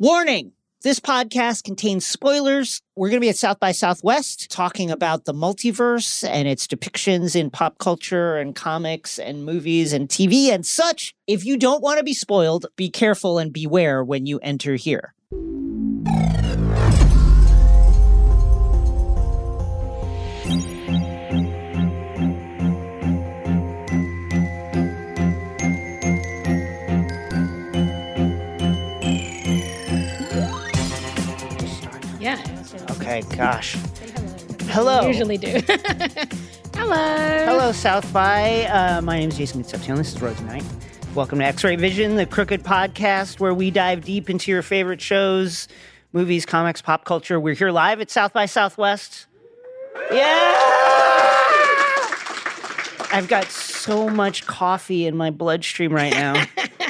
Warning! This podcast contains spoilers. We're going to be at South by Southwest talking about the multiverse and its depictions in pop culture and comics and movies and TV and such. If you don't want to be spoiled, be careful and beware when you enter here. Okay, gosh. Hello. Usually do. Hello. Hello, South by. Uh, my name is Jason Concepcion. This is Rosie Knight. Welcome to X Ray Vision, the crooked podcast where we dive deep into your favorite shows, movies, comics, pop culture. We're here live at South by Southwest. Yeah! I've got so much coffee in my bloodstream right now.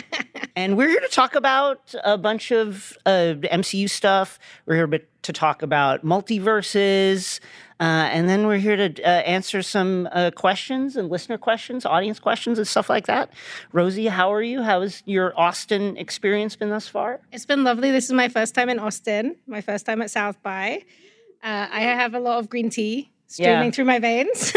and we're here to talk about a bunch of uh, MCU stuff. We're here to talk about multiverses. Uh, and then we're here to uh, answer some uh, questions and listener questions, audience questions, and stuff like that. Rosie, how are you? How has your Austin experience been thus far? It's been lovely. This is my first time in Austin, my first time at South by. Uh, I have a lot of green tea streaming Yeah. through my veins.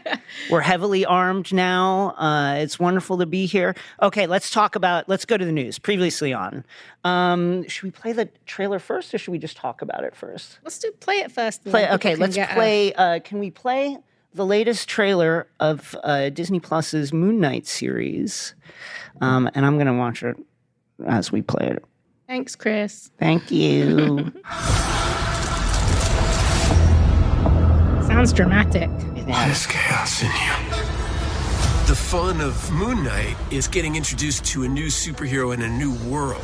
We're heavily armed now. Uh, it's wonderful to be here. Okay, let's talk about. Let's go to the news. Previously on, um, should we play the trailer first, or should we just talk about it first? let's do play it first. Play. Okay, let's play. Uh, can we play the latest trailer of uh, Disney Plus's Moon Knight series? Um, and I'm gonna watch it as we play it. Thanks, Chris. Thank you. Sounds dramatic. There's chaos in you. The fun of Moon Knight is getting introduced to a new superhero in a new world.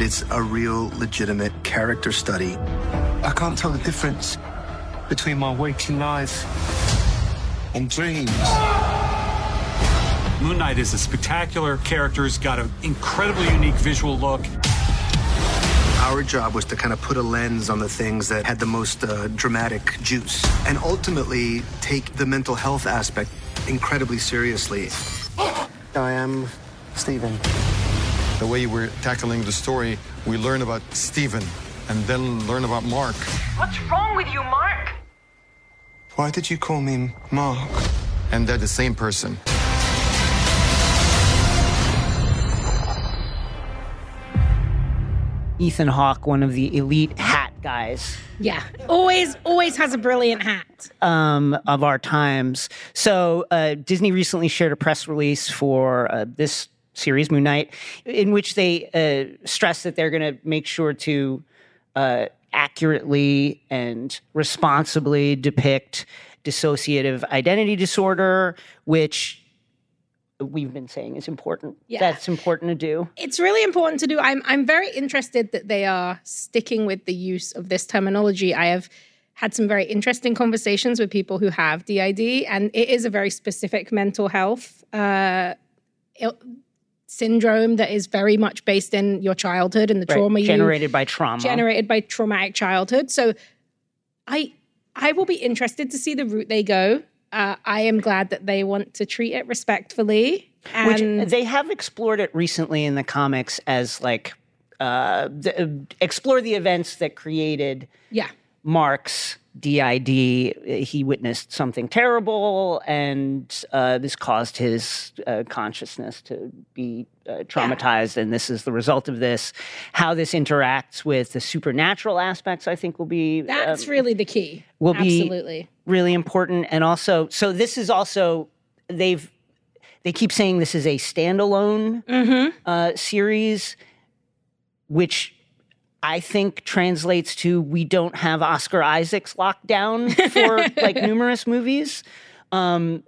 It's a real, legitimate character study. I can't tell the difference between my waking life and dreams. Moon Knight is a spectacular character. He's got an incredibly unique visual look. Our job was to kind of put a lens on the things that had the most uh, dramatic juice and ultimately take the mental health aspect incredibly seriously. I am Stephen. The way we're tackling the story, we learn about Stephen and then learn about Mark. What's wrong with you, Mark? Why did you call me Mark? And they're the same person. Ethan Hawke, one of the elite hat guys. Yeah. Always, always has a brilliant hat. um, of our times. So uh, Disney recently shared a press release for uh, this series, Moon Knight, in which they uh, stress that they're going to make sure to uh, accurately and responsibly depict dissociative identity disorder, which we've been saying is important. Yeah. That's important to do. it's really important to do. I'm I'm very interested that they are sticking with the use of this terminology. I have had some very interesting conversations with people who have DID, and it is a very specific mental health uh, il- syndrome that is very much based in your childhood and the Right, trauma you generated by trauma. generated by traumatic childhood. So I I will be interested to see the route they go. Uh, I am glad that they want to treat it respectfully. Which And they have explored it recently in the comics as like uh, the, explore the events that created yeah, Mark's DID. He witnessed something terrible, and uh, this caused his uh, consciousness to be uh, traumatized. And this is the result of this. How this interacts with the supernatural aspects, I think, will be that's um, really the key. will be- Absolutely. really important. And also, so this is also they've they keep saying this is a standalone uh, series, which I think translates to we don't have Oscar Isaacs locked down for like numerous movies. Um,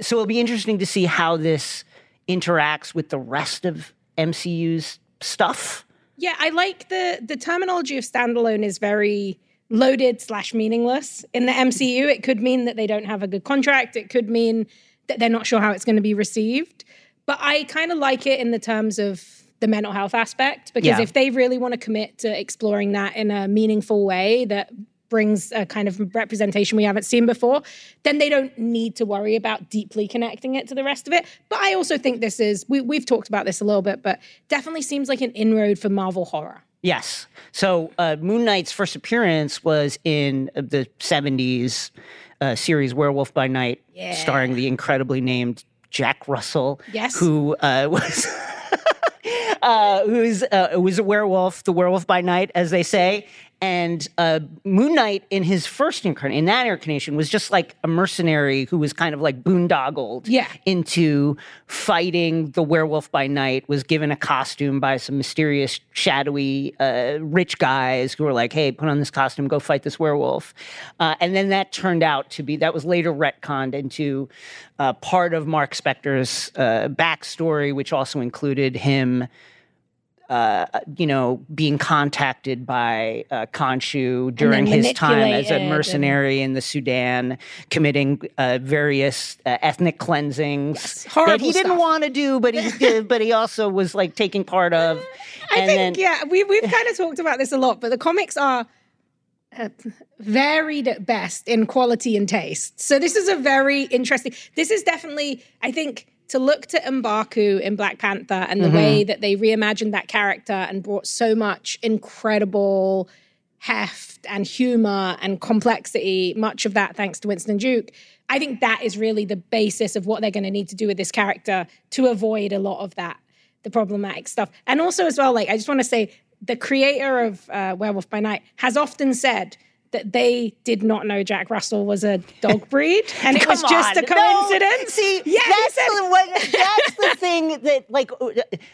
so it'll be interesting to see how this interacts with the rest of MCU's stuff. Yeah, I like the the terminology of standalone is very loaded slash meaningless in the MCU. It could mean that they don't have a good contract. It could mean that they're not sure how it's going to be received. But I kind of like it in the terms of the mental health aspect because Yeah. if they really want to commit to exploring that in a meaningful way that brings a kind of representation we haven't seen before, then they don't need to worry about deeply connecting it to the rest of it. But I also think this is, we, we've talked about this a little bit, but definitely seems like an inroad for Marvel horror. Yes. So uh, Moon Knight's first appearance was in the 70s uh, series Werewolf by Night, Yeah. starring the incredibly named Jack Russell, Yes. who uh, was. Uh, who's uh, was a werewolf, the werewolf by night, as they say, and uh, Moon Knight in his first incarnation, in that incarnation, was just like a mercenary who was kind of like boondoggled Yeah. into fighting the werewolf by night. Was given a costume by some mysterious, shadowy, uh, rich guys who were like, "Hey, put on this costume, go fight this werewolf," uh, and then that turned out to be that was later retconned into uh, part of Mark Spector's uh, backstory, which also included him uh, you know, being contacted by uh, Khonshu during his time as a mercenary in the Sudan, committing uh, various uh, ethnic cleansings that horrible he didn't want to do, but he did, but he also was like taking part of. I think, then, yeah, we, we've kind of talked about this a lot, but the comics are uh, varied at best in quality and taste. So this is a very interesting. This is definitely, I think, to look to Mbaku in Black Panther and the Mm-hmm. way that they reimagined that character and brought so much incredible heft and humor and complexity, much of that thanks to Winston Duke. I think that is really the basis of what they're going to need to do with this character to avoid a lot of that, the problematic stuff. And also, as well, like, I just want to say the creator of uh, Werewolf by Night has often said that they did not know Jack Russell was a dog breed and it was just a on. No, coincidence. see, yeah, that's the what, that's the thing that like.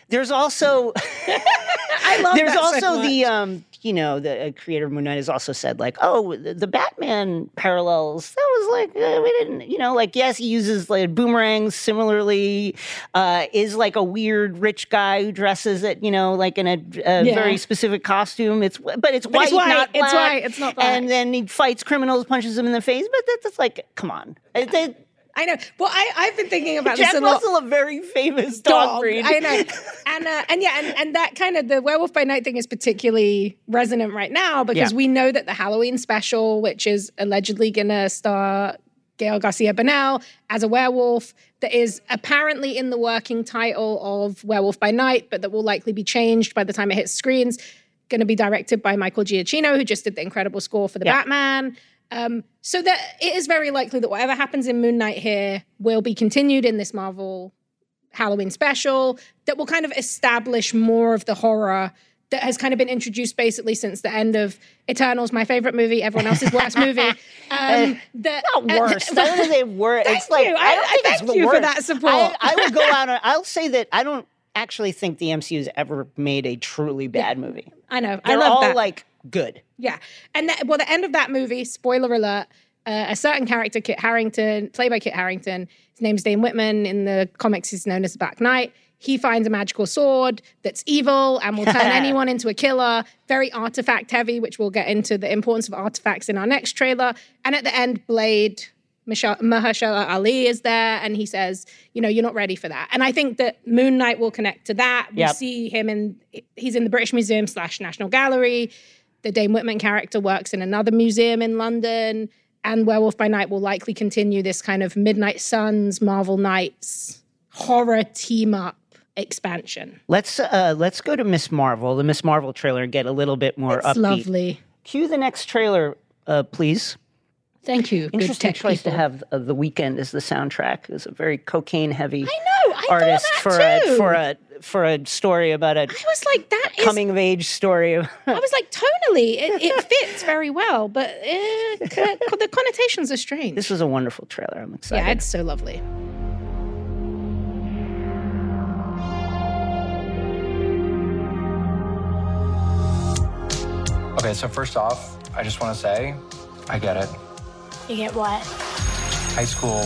There's also I love there's that so also the um you know the uh, creator of Moon Knight has also said like oh the, the Batman parallels that was like uh, we didn't you know like yes he uses like boomerangs similarly uh is like a weird rich guy who dresses it you know like in a, a Yeah. very specific costume it's but it's But white it's white, not it's black white, it's not black. and then he fights criminals punches them in the face but that's like come on It- it- I know. Well, I, I've been thinking about Jack this a lot. Russell a very famous dog, breed I know, and uh, and yeah, and, and that kind of the Werewolf by Night thing is particularly resonant right now because Yeah. we know that the Halloween special, which is allegedly gonna star Gael Garcia Bernal as a werewolf, that is apparently in the working title of Werewolf by Night, but that will likely be changed by the time it hits screens. Going to be directed by Michael Giacchino, who just did the incredible score for the Yeah. Batman. Um, so that it is very likely that whatever happens in Moon Knight here will be continued in this Marvel Halloween special that will kind of establish more of the horror that has kind of been introduced basically since the end of Eternals, my favorite movie, everyone else's worst movie. Um, that, not worst. I don't say worst. It's Thank like you. I, I- don't I think thank it's the you for that support. I, I will go out. On, I'll say that I don't actually think the MCU has ever made a truly bad movie. I know. I They're love all that. like good. Yeah. And that, well, the end of that movie, spoiler alert, uh, a certain character, Kit Harington, played by Kit Harington, his name's Dane Whitman. In the comics, he's known as the Black Knight. He finds a magical sword that's evil and will turn anyone into a killer. Very artifact heavy, which we'll get into the importance of artifacts in our next trailer. And at the end, Blade, Michelle, Mahershala Ali is there, and he says, "You know, you're not ready for that." And I think that Moon Knight will connect to that. We Yep. see him in he's in the British Museum slash National Gallery. The Dane Whitman character works in another museum in London, and Werewolf by Night will likely continue this kind of Midnight Suns, Marvel Knights horror team up expansion. Let's uh let's go to Miss Marvel, the Miss Marvel trailer, and get a little bit more It's upbeat. lovely. Cue the next trailer, uh, please. Thank you. good Interesting tech choice people. to have uh, the Weeknd as the soundtrack. It's a very cocaine heavy I know. I artist thought for that a too. for a for a story about a I was like, that is. coming of age story. of- I was like, tonally, it, it fits very well, but uh, the connotations are strange. this was a wonderful trailer. I'm excited. yeah, it's so lovely. Okay, so first off, I just want to say, I get it. You get what? High school,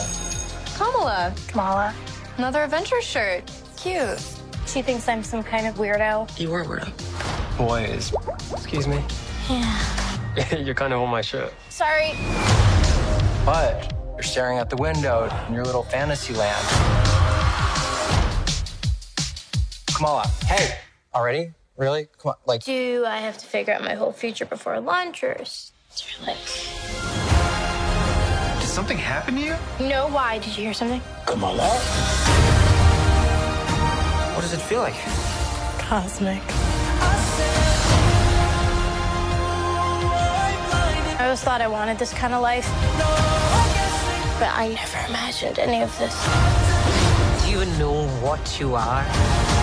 Kamala. Kamala. Another adventure shirt. Cute. She thinks I'm some kind of weirdo. You are a weirdo. Boys. Excuse me. Yeah. You're kind of on my shirt. Sorry. But you're staring out the window in your little fantasy land. Kamala, hey. Already? Really? Come on, like. Do I have to figure out my whole future before lunch or is there like. Did something happen to you? No, why? Did you hear something? Come on Kamala? What does it feel like? Cosmic. I always thought I wanted this kind of life. But I never imagined any of this. Do you know what you are?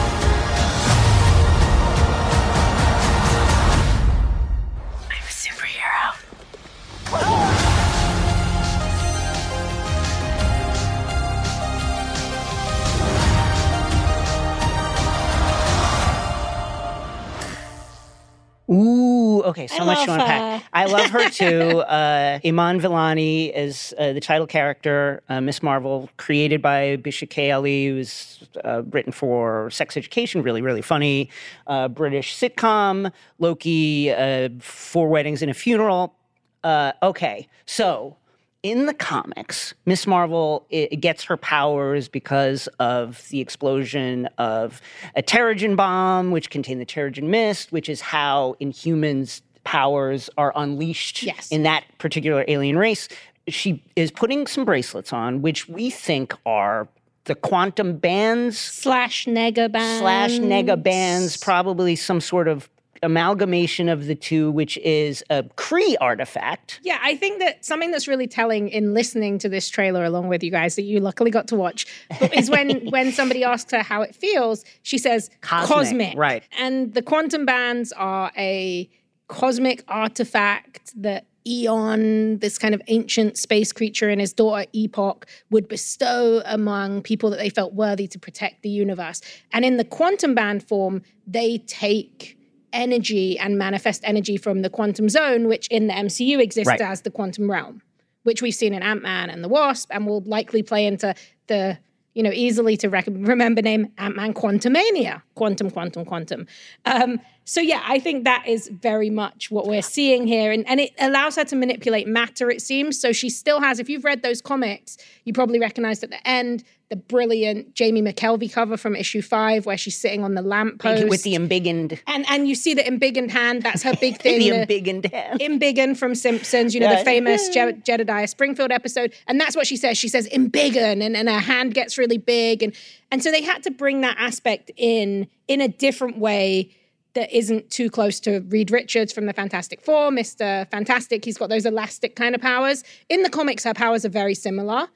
Okay, so I much to unpack. her. I love her too. Uh, Iman Vellani is uh, the title character, uh, Miss Marvel, created by Bisha K. Ali, who's uh, written for Sex Education, really, really funny uh, British sitcom, Loki, uh, Four Weddings and a Funeral. Uh, okay, so in the comics, Miss Marvel it, gets her powers because of the explosion of a Terrigen bomb, which contained the Terrigen mist, which is how Inhumans' powers are unleashed Yes. in that particular alien race. She is putting some bracelets on, which we think are the quantum bands slash nega bands slash nega bands, probably some sort of amalgamation of the two, which is a Kree artifact. Yeah, I think that something that's really telling in listening to this trailer along with you guys that you luckily got to watch is when when somebody asks her how it feels, she says Cosmic, cosmic. right. And the quantum bands are a cosmic artifact that Eon, this kind of ancient space creature, and his daughter Epoch would bestow among people that they felt worthy to protect the universe. And in the quantum band form, they take energy and manifest energy from the quantum zone, which in the MCU exists Right. as the quantum realm, which we've seen in Ant Man and the Wasp, and will likely play into the you know easily to rec- remember name Ant Man Quantumania, quantum, quantum, quantum. Um, so yeah, I think that is very much what we're seeing here, and and it allows her to manipulate matter. It seems so. She still has. If you've read those comics, you probably recognized at the end the brilliant Jamie McKelvie cover from issue five, where she's sitting on the lamppost with the embiggened, and and you see the embiggened hand. That's her big thing. the the- embiggened hand. Embiggen from Simpsons, you know, Yeah. the famous Je- Jedediah Springfield episode. And that's what she says. She says embiggen and, and her hand gets really big. And and so they had to bring that aspect in in a different way that isn't too close to Reed Richards from the Fantastic Four, Mr. Fantastic. He's got those elastic kind of powers. In the comics, her powers are very similar.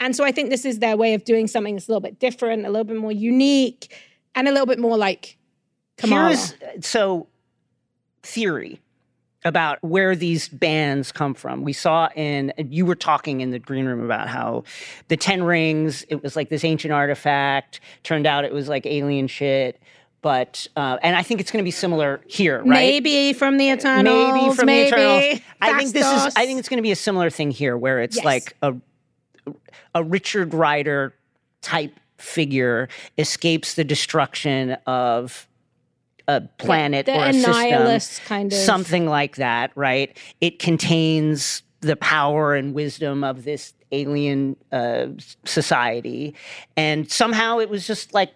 And so I think this is their way of doing something that's a little bit different, a little bit more unique, and a little bit more like Kamala. Here's so theory about where these bands come from. We saw in you were talking in the green room about how the Ten Rings it was like this ancient artifact. Turned out it was like alien shit. But uh, and I think it's going to be similar here, right? Maybe from the Eternals. maybe from maybe. the Eternals. I think this is. I think it's going to be a similar thing here, where it's Yes. like a a Richard Rider type figure escapes the destruction of a planet the or a system, kind of- something like that, right? It contains the power and wisdom of this alien uh, society, and somehow it was just like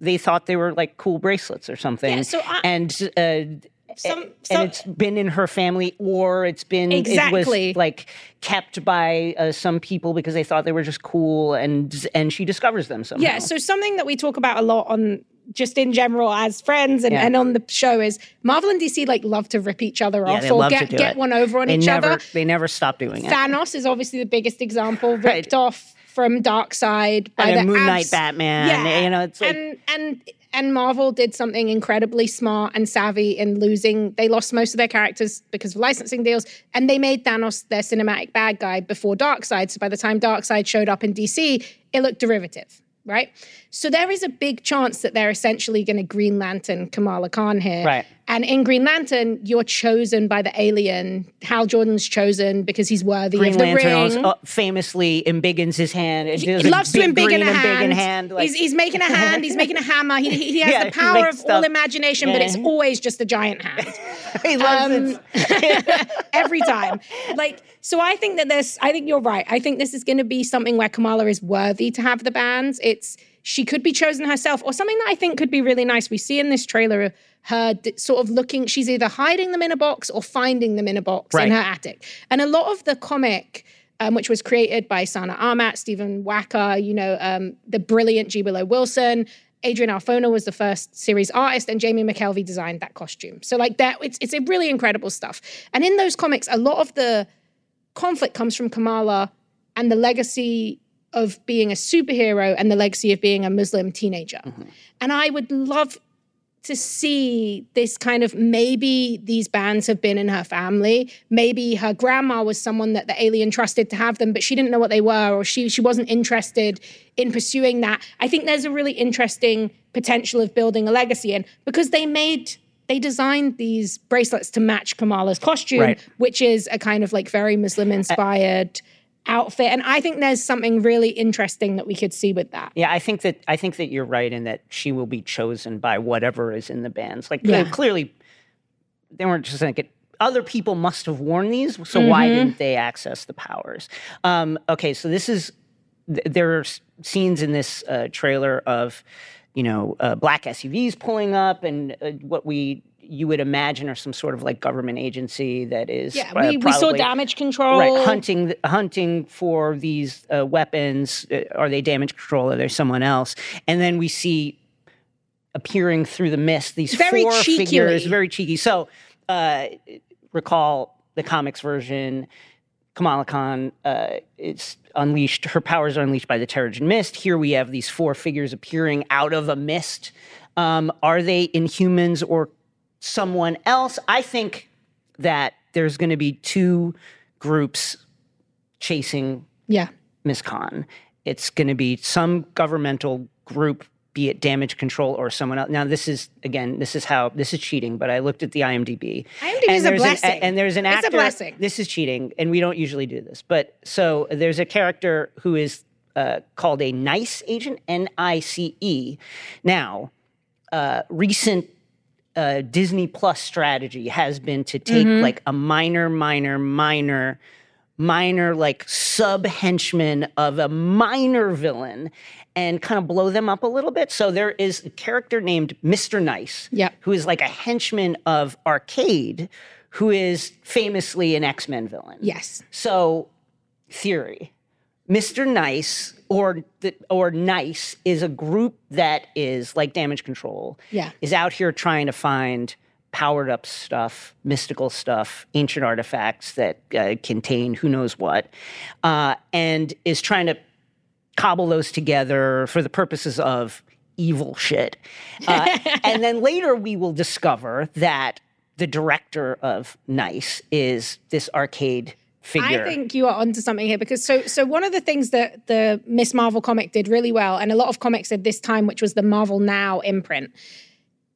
they thought they were like cool bracelets or something. Yeah, so I- and uh, Some- and it's been in her family, or it's been it Exactly. was like kept by uh, some people because they thought they were just cool, and and she discovers them somehow. Yeah, so something that we talk about a lot on just in general as friends and, Yeah. and on the show is Marvel and DC like love to rip each other off they or get, get it. one over on they each never, other. They never stop doing it. Thanos is obviously the biggest example, ripped Right. off from Darkseid by and the Moon Knight, abs- Batman. Yeah, You know, it's like and and and Marvel did something incredibly smart and savvy in losing. They lost most of their characters because of licensing deals, and they made Thanos their cinematic bad guy before Darkseid. So by the time Darkseid showed up in DC, it looked derivative, right? So there is a big chance that they're essentially going to Green Lantern Kamala Khan here, Right. And in Green Lantern, you're chosen by the alien. Hal Jordan's chosen because he's worthy Green of the Lantern ring. uh, famously embiggens his hand. It he loves to embiggen a hand. hand. like- he's, he's making a hand. He's making a hammer. He, he he has Yeah, the power of all stuff. imagination, but it's always just a giant hand. he loves it. every time. Like, so I think that this, I think you're right. I think this is going to be something where Kamala is worthy to have the bands. It's, she could be chosen herself, or something that I think could be really nice. We see in this trailer her d- sort of looking, she's either hiding them in a box or finding them in a box Right. in her attic. And a lot of the comic, um, which was created by Sana Amanat, Stephen Wacker, you know, um, the brilliant G. Willow Wilson. Adrian Alphona was the first series artist, and Jamie McKelvie designed that costume. So, like that, it's it's a really incredible stuff. And in those comics, a lot of the conflict comes from Kamala and the legacy of being a superhero and the legacy of being a Muslim teenager. Mm-hmm. And I would love to see this kind of maybe these bands have been in her family. Maybe her grandma was someone that the alien trusted to have them, but she didn't know what they were, or she she wasn't interested in pursuing that. I think there's a really interesting potential of building a legacy in because they made they designed these bracelets to match Kamala's costume, Right. which is a kind of like very Muslim inspired uh, outfit. And I think there's something really interesting that we could see with that. Yeah, I think that I think that you're right in that she will be chosen by whatever is in the bands. Like Yeah. clearly, they weren't just like it. Other people must have worn these, so why Mhm. didn't they access the powers? Um, okay, so this is th- there are scenes in this uh, trailer of you know uh, black SUVs pulling up and uh, what we you would imagine are some sort of like government agency that is Yeah, uh, we, we saw damage control. Right, hunting hunting for these uh, weapons. Uh, Are they damage control? Are they someone else? And then we see appearing through the mist these Very four cheekily. figures, very cheeky. So uh, recall the comics version. Kamala Khan uh, is unleashed. Her powers are unleashed by the Terrigen Mist. Here we have these four figures appearing out of a mist. Um, are they Inhumans or someone else? I think that there's going to be two groups chasing Yeah. Miss Khan. It's going to be some governmental group, be it damage control or someone else. Now, this is again, this is how this is cheating. But I looked at the IMDb. IMDb is a there's an- blessing. and there's an actor. It's a blessing. This is cheating, and we don't usually do this. But so there's a character who is uh, called a nice agent, N I C E. Now, uh, recent uh, Disney Plus strategy has been to take Mhm. like a minor, minor, minor, minor, like sub henchman of a minor villain and kind of blow them up a little bit. So there is a character named Mr. Nice, Yep. who is like a henchman of Arcade, who is famously an X Men villain. Yes. So, theory. Mr. Nice or the, or Nice is a group that is like damage control. Yeah. Is out here trying to find powered up stuff, mystical stuff, ancient artifacts that uh, contain who knows what, uh, and is trying to cobble those together for the purposes of evil shit. Uh, and then later we will discover that the director of Nice is this arcade figure. I think you are onto something here because so so one of the things that the Miss Marvel comic did really well, and a lot of comics did this time, which was the Marvel Now imprint.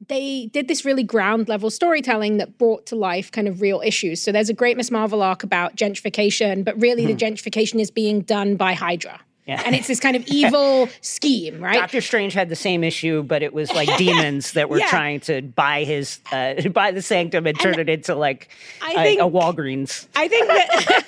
They did this really ground level storytelling that brought to life kind of real issues. So there's a great Miss Marvel arc about gentrification, but really the hmm. gentrification is being done by Hydra. Yeah. And it's this kind of evil scheme, right? Doctor Strange had the same issue, but it was like demons that were Yeah. trying to buy his uh, buy the sanctum and turn it into like I a- think- a Walgreens. I think that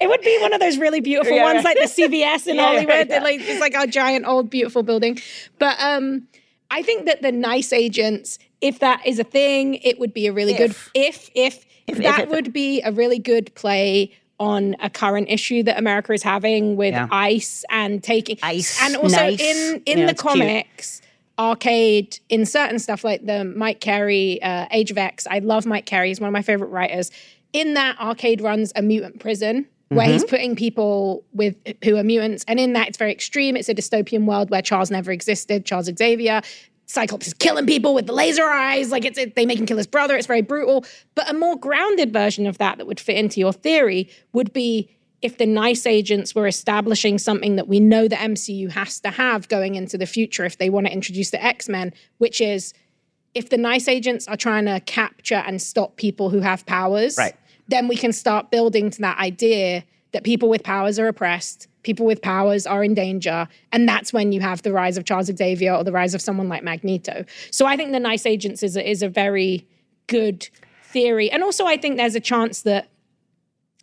it would be one of those really beautiful Yeah, ones, like the CVS in Hollywood. that, Like it's like a giant old beautiful building. But um, I think that the nice agents, if that is a thing, it would be a really good if if, If- that if- would be a really good play on a current issue that America is having with Yeah. ICE and taking ICE, and also nice. in in Yeah, the it's cute. comics arcade in certain stuff like the Mike Carey uh, Age of X. I love Mike Carey. He's one of my favorite writers. In that, arcade runs a mutant prison where he's putting people with who are mutants, and in that, it's very extreme. It's a dystopian world where Charles never existed. Charles Xavier. Cyclops is killing people with the laser eyes. Like it's it, they make him kill his brother. It's very brutal. But a more grounded version of that that would fit into your theory would be if the nice agents were establishing something that we know the MCU has to have going into the future if they want to introduce the X Men, which is if the nice agents are trying to capture and stop people who have powers, Right. then we can start building to that idea that people with powers are oppressed, people with powers are in danger, and that's when you have the rise of Charles Xavier or the rise of someone like Magneto. So I think the nice agents is a, is a very good theory, and also I think there's a chance that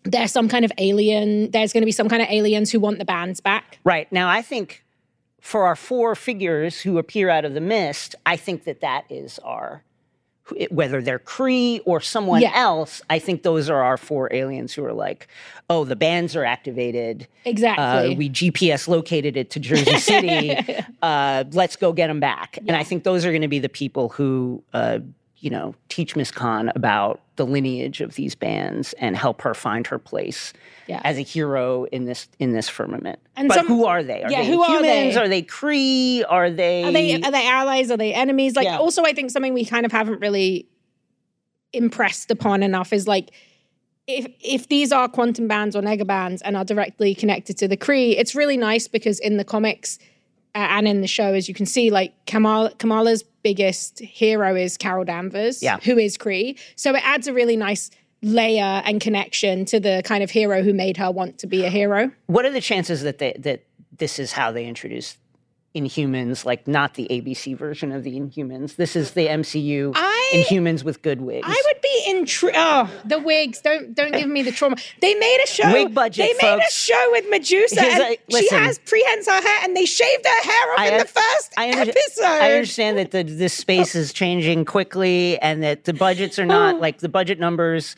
there's some kind of alien. There's going to be some kind of aliens who want the bands back. Right. Now, I think for our four figures who appear out of the mist, I think that that is our, whether they're Kree or someone Yeah. else, I think those are our four aliens who are like, oh, the bands are activated. Exactly. Uh, we GPS located it to Jersey City. uh, let's go get them back. And I think those are going to be the people who, uh, you know, teach Miss Khan about the lineage of these bands and help her find her place Yeah. as a hero in this in this firmament. And but some- who are they? Are yeah, they who are humans? they? Are they Kree? Are they? Are they are they allies? Are they enemies? Like Yeah. also I think something we kind of haven't really impressed upon enough is like if if these are quantum bands or nega bands and are directly connected to the Kree, it's really nice because in the comics uh, and in the show, as you can see, like Kamal Kamala's biggest hero is Carol Danvers, Yeah. who is Kree. So it adds a really nice layer and connection to the kind of hero who made her want to be a hero. what are the chances that they that this is how they introduce Inhumans? Like not the ABC version of the Inhumans. This is the MCU I- Inhumans with good wigs. I would be in intrigued. Oh, the wigs! Don't don't give me the trauma. They made a show. Wig budget, They made a show with Medusa, Here's and a- she has prehensile hair, and they shaved her hair off I in the first I episode. I understand that the this space is changing quickly and that the budgets are not oh. like the budget numbers.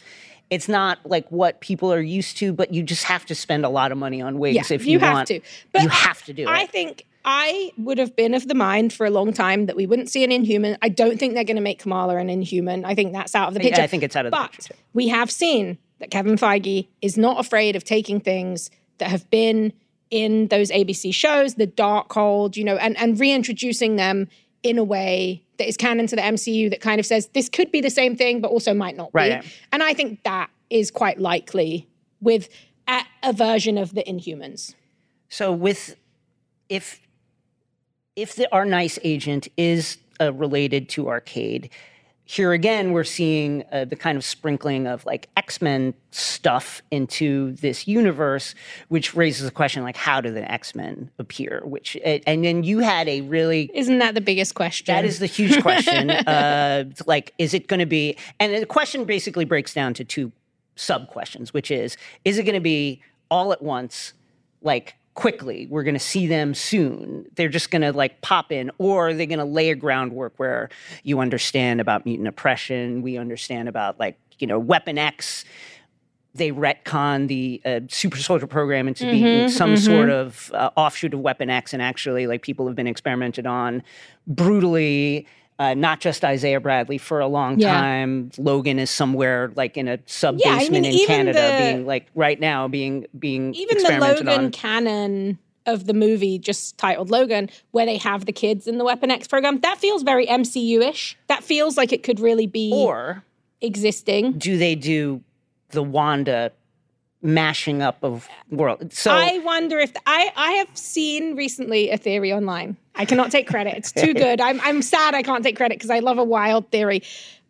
It's not like what people are used to, but you just have to spend a lot of money on wigs Yeah, if you, you have want. to. But you have to do I it. I think I would have been of the mind for a long time that we wouldn't see an Inhuman. I don't think they're going to make Kamala an Inhuman. I think that's out of the Yeah, picture. I think it's out of the but picture, too. we have seen that Kevin Feige is not afraid of taking things that have been in those ABC shows, the Darkhold, you know, and, and reintroducing them in a way that is canon to the MCU that kind of says this could be the same thing, but also might not Right. be. And I think that is quite likely with a, a version of the Inhumans. So with if if the, our nice agent is uh, related to arcade, here again we're seeing uh, the kind of sprinkling of like X Men stuff into this universe, which raises the question like how do the X Men appear? Which and then you had a really Isn't that the biggest question? that is the huge question. uh, like, is it going to be? And the question basically breaks down to two sub questions, which is: Is it going to be all at once, like quickly? We're going to see them soon. They're just going to like pop in, or they're they going to lay a groundwork where you understand about mutant oppression? We understand about like you know Weapon X. They retcon the uh, super soldier program into being some sort of uh, offshoot of Weapon X, and actually, like people have been experimented on brutally. Uh, not just Isaiah Bradley for a long Yeah. time. Logan is somewhere like in a sub Yeah, I mean, in Canada, the- being like right now being being even the Logan on. canon of the movie, just titled Logan, where they have the kids in the Weapon X program, that feels very MCU ish. That feels like it could really be Or existing. do they do the Wanda mashing up of world? So I wonder if I I have seen recently a theory online. I cannot take credit. It's too good. I'm I'm sad I can't take credit because I love a wild theory.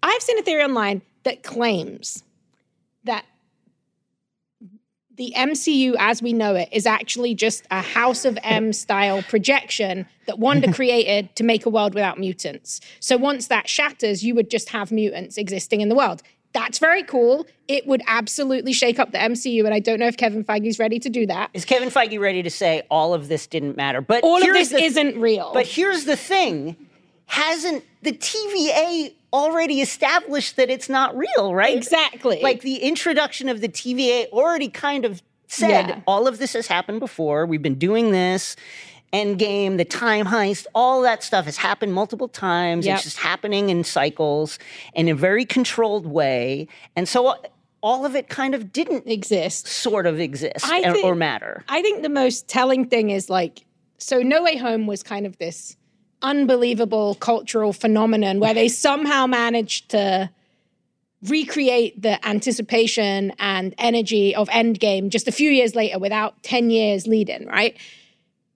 I've seen a theory online that claims that the MCU as we know it is actually just a House of M style projection that Wanda created to make a world without mutants. So once that shatters, you would just have mutants existing in the world. That's very cool. It would absolutely shake up the MCU, and I don't know if Kevin Feige's ready to do that. is Kevin Feige ready to say all of this didn't matter? But All of this the- isn't real. But here's the thing: hasn't the TVA already established that it's not real? Right? Exactly. Like the introduction of the TVA already kind of said Yeah. all of this has happened before. We've been doing this. Endgame, the time heist, all that stuff has happened multiple times. Yep. It's just happening in cycles in a very controlled way. And so uh, all of it kind of didn't exist, sort of exist I or- think- or matter. I think the most telling thing is like, so No Way Home was kind of this unbelievable cultural phenomenon where they somehow managed to recreate the anticipation and energy of Endgame just a few years later without 10 years lead in, right?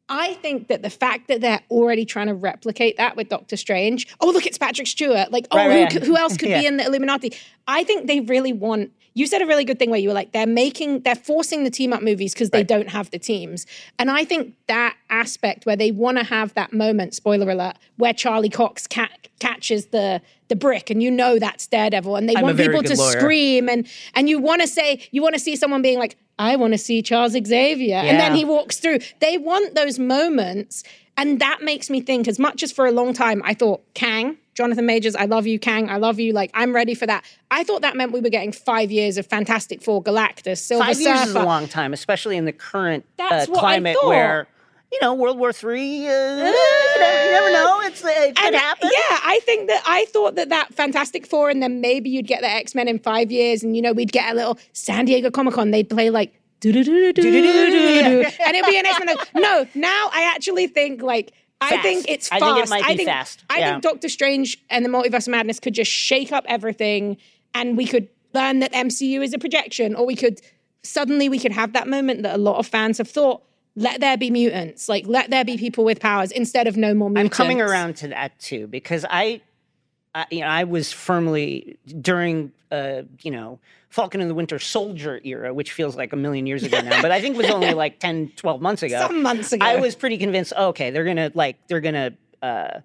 I think that the fact that they're already trying to replicate that with Doctor Strange, oh look, it's Patrick Stewart. Like, oh, Right, who, right, could- who else could Yeah. be in the Illuminati? I think they really want. You said a really good thing where you were like, they're making, they're forcing the team up movies because they don't have the teams. And I think that aspect where they want to have that moment, spoiler alert, where Charlie Cox ca- catches the the brick, and you know that's Daredevil, and they I'm want people to lawyer. scream, and and you want to say, you want to see someone being like, I want to see Charles Xavier, and then he walks through. They want those moments. And that makes me think, as much as for a long time I thought, Kang, Jonathan Majors, I love you, Kang, I love you, like I'm ready for that. I thought that meant we were getting five years of Fantastic Four, Galactus, Silver Five years Surfer. is a long time, especially in the current uh, That's what I climate where, you know, World War Three. Uh, you, never, never know. It's uh, it could And, happen. Yeah, I think that I thought that that Fantastic Four, and then maybe you'd get the X Men in five years, and you know we'd get a little San Diego Comic Con. They'd play like do do do do do do, and it'd be an X Men. No, now I actually think like. I think it's fast. I think it might be fast. I Yeah. think Doctor Strange and the Multiverse of Madness could just shake up everything, and we could learn that MCU is a projection, or we could suddenly we could have that moment that a lot of fans have thought. Let there be mutants, like let there be people with powers instead of no more mutants. I'm coming around to that too because I, I you know, I was firmly during, uh, you know, Falcon and the Winter Soldier era, which feels like a million years ago now, but I think was only like 10, 12 months ago. Some months ago. I was pretty convinced. Okay, they're gonna like they're gonna uh,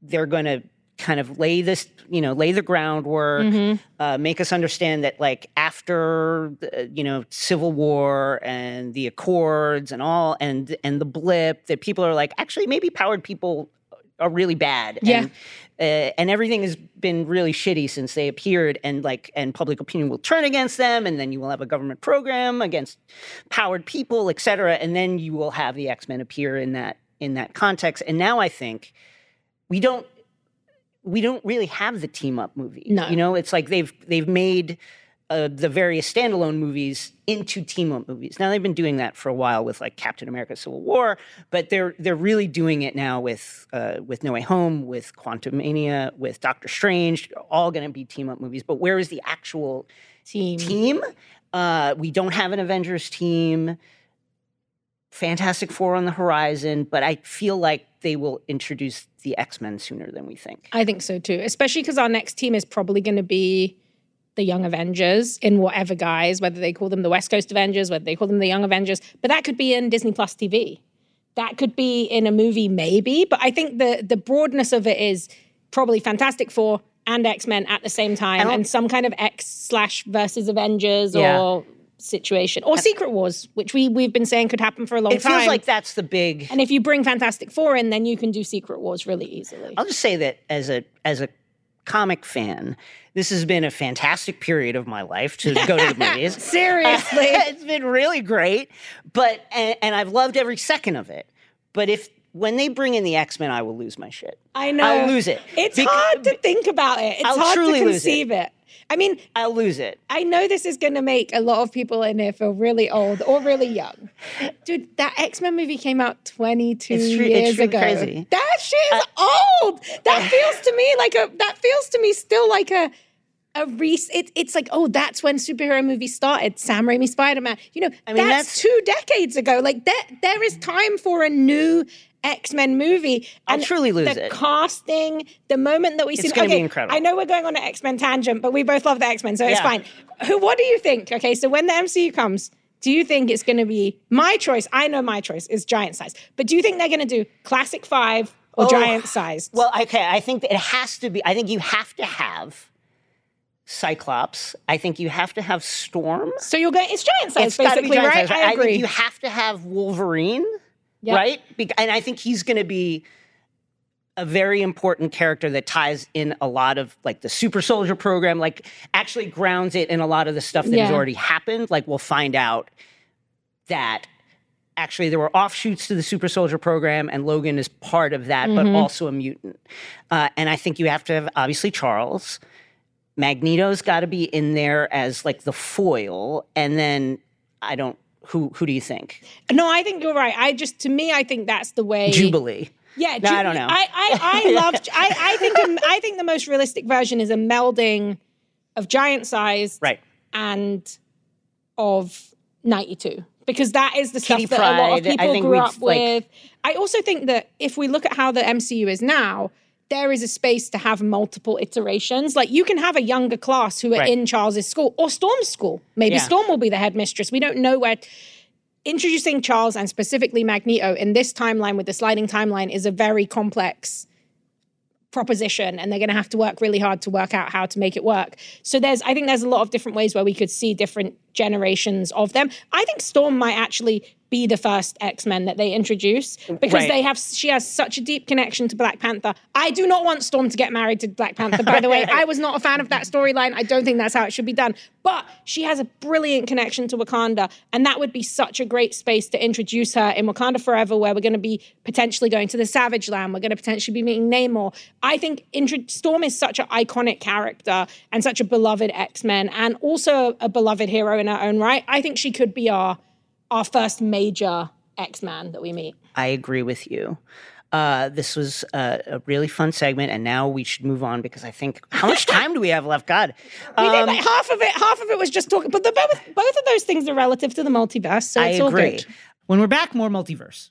they're gonna kind of lay this, you know, lay the groundwork, Mm-hmm. uh, make us understand that like after the, you know Civil War and the Accords and all and and the blip, that people are like actually maybe powered people are really bad. Yeah. And, uh, and everything has been really shitty since they appeared, and like, and public opinion will turn against them, and then you will have a government program against powered people, et cetera, and then you will have the X Men appear in that in that context. And now I think we don't we don't really have the team up movie. No. you know, it's like they've they've made uh, the various standalone movies into team up movies. Now they've been doing that for a while with like Captain America: Civil War, but they're they're really doing it now with uh, with No Way Home, with Quantumania, with Doctor Strange. All going to be team up movies. But where is the actual team? Team? Uh, we don't have an Avengers team. Fantastic Four on the horizon, but I feel like they will introduce the X Men sooner than we think. I think so too, especially because our next team is probably going to be the Young Avengers in whatever guise, whether they call them the West Coast Avengers, whether they call them the Young Avengers, but that could be in Disney Plus TV. That could be in a movie, maybe. But I think the the broadness of it is probably Fantastic Four and X Men at the same time, and some kind of X slash versus Avengers Yeah. or situation, or Secret Wars, which we we've been saying could happen for a long time. It time. feels like that's the big. and if you bring Fantastic Four in, then you can do Secret Wars really easily. I'll just say that as a as a comic fan, this has been a fantastic period of my life to go to the movies. Seriously. it's been really great, but and, and I've loved every second of it. But if when they bring in the X Men, I will lose my shit. I know. I'll lose it. It's Bec- hard to think about it. It's I'll hard to truly lose it. conceive it. I mean, I'll lose it. I know this is going to make a lot of people in here feel really old or really young. Dude, that X Men movie came out 22 It's re- years it's ago. crazy. That shit is uh, old. That feels to me like a, that feels to me still like a, a re- it, it's like, oh, that's when superhero movies started. Sam Raimi Spider Man. You know, I mean, that's, that's- two decades ago. Like, there, there is time for a new X Men movie. I'll truly lose the it. casting, the moment that we see. It's see. gonna be incredible. I know we're going on an X Men tangent, but we both love the X Men, so it's fine. Who? What do you think? Okay, so when the MCU comes, do you think it's going to be my choice? I know my choice is giant size, but do you think they're going to do classic five or Oh, giant size? Well, okay, I think it has to be. I think you have to have Cyclops. I think you have to have Storm. So you're going. It's giant size, It's basically, giant right? size. I agree. think you have to have Wolverine, Yep. right? And I think he's going to be a very important character that ties in a lot of like the super soldier program, like actually grounds it in a lot of the stuff that has already happened. Like we'll find out that actually there were offshoots to the super soldier program and Logan is part of that, but Mhm. also a mutant. Uh, and I think you have to have obviously Charles. Magneto's got to be in there as like the foil, and then I don't. Who who do you think? no, I think you're right. I just, to me, I think that's the way. Jubilee. Yeah, No, I don't know. I I, I love. I I think um, I think the most realistic version is a melding of giant size Right. and of 92 because that is the Kitty stuff that a lot of people grew up like- with. I also think that if we look at how the MCU is now, there is a space to have multiple iterations. Like you can have a younger class who are Right. in Charles's school or Storm's school. Maybe Yeah. Storm will be the headmistress. We don't know where. Introducing Charles and specifically Magneto in this timeline with the sliding timeline is a very complex proposition and they're going to have to work really hard to work out how to make it work. So there's I think there's a lot of different ways where we could see different generations of them. I think Storm might actually be the first X-Men that they introduce because Right. they have she has such a deep connection to Black Panther. I do not want Storm to get married to Black Panther by the way. I was not a fan of that storyline. I don't think that's how it should be done. But she has a brilliant connection to Wakanda and that would be such a great space to introduce her in Wakanda Forever where we're going to be potentially going to the Savage Land. We're going to potentially be meeting Namor. I think intro- Storm is such an iconic character and such a beloved X-Men and also a beloved hero in her own right. I think she could be our our first major X-Man that we meet. I agree with you. Uh, this was uh, a really fun segment, and now we should move on because I think how much time do we have left? God, We did Um, like half of it. Half of it was just talking, but the, both both of those things are relative to the multiverse, so I it's all agree. good. When we're back, more multiverse.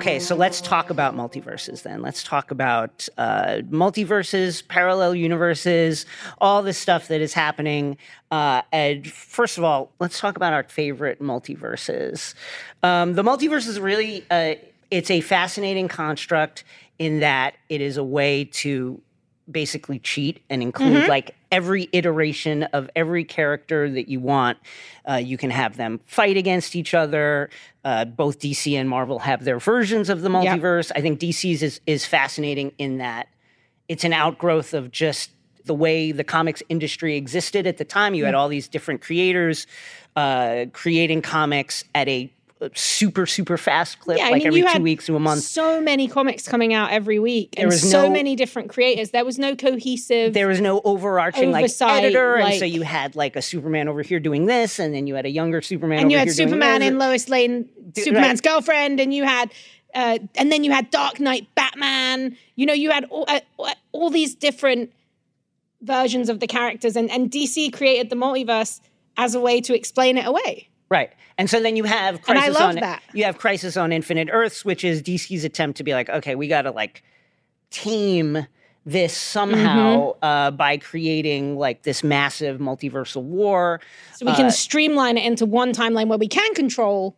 Okay, so let's talk about multiverses then. Let's talk about uh, multiverses, parallel universes, all this stuff that is happening. Uh, and first of all, let's talk about our favorite multiverses. Um, the multiverse is really uh, it's a fascinating construct in that it is a way to basically cheat and include Mhm. like every iteration of every character that you want. Uh, you can have them fight against each other. Uh, both DC and Marvel have their versions of the multiverse. I think DC's is is fascinating in that it's an outgrowth of just the way the comics industry existed at the time. You had Mm. all these different creators uh, creating comics at a super super fast clip, Yeah, I mean, every two weeks to a month. So many comics coming out every week, There and was so no- many different creators. There was no cohesive. there was no overarching like editor, and so you had like a Superman over here doing this, and then you had a younger Superman, and you had Superman and Lois Lane, Do- Superman's right. girlfriend, and you had, uh, and then you had Dark Knight, Batman. You know, you had all, uh, all these different versions of the characters, and and DC created the multiverse as a way to explain it away. Right. And so then you have And I Crisis love on that. you have Crisis on Infinite Earths, which is DC's attempt to be like, okay, we got to like team this somehow Mm-hmm. uh, by creating like this massive multiversal war. So we can Uh, streamline it into one timeline where we can control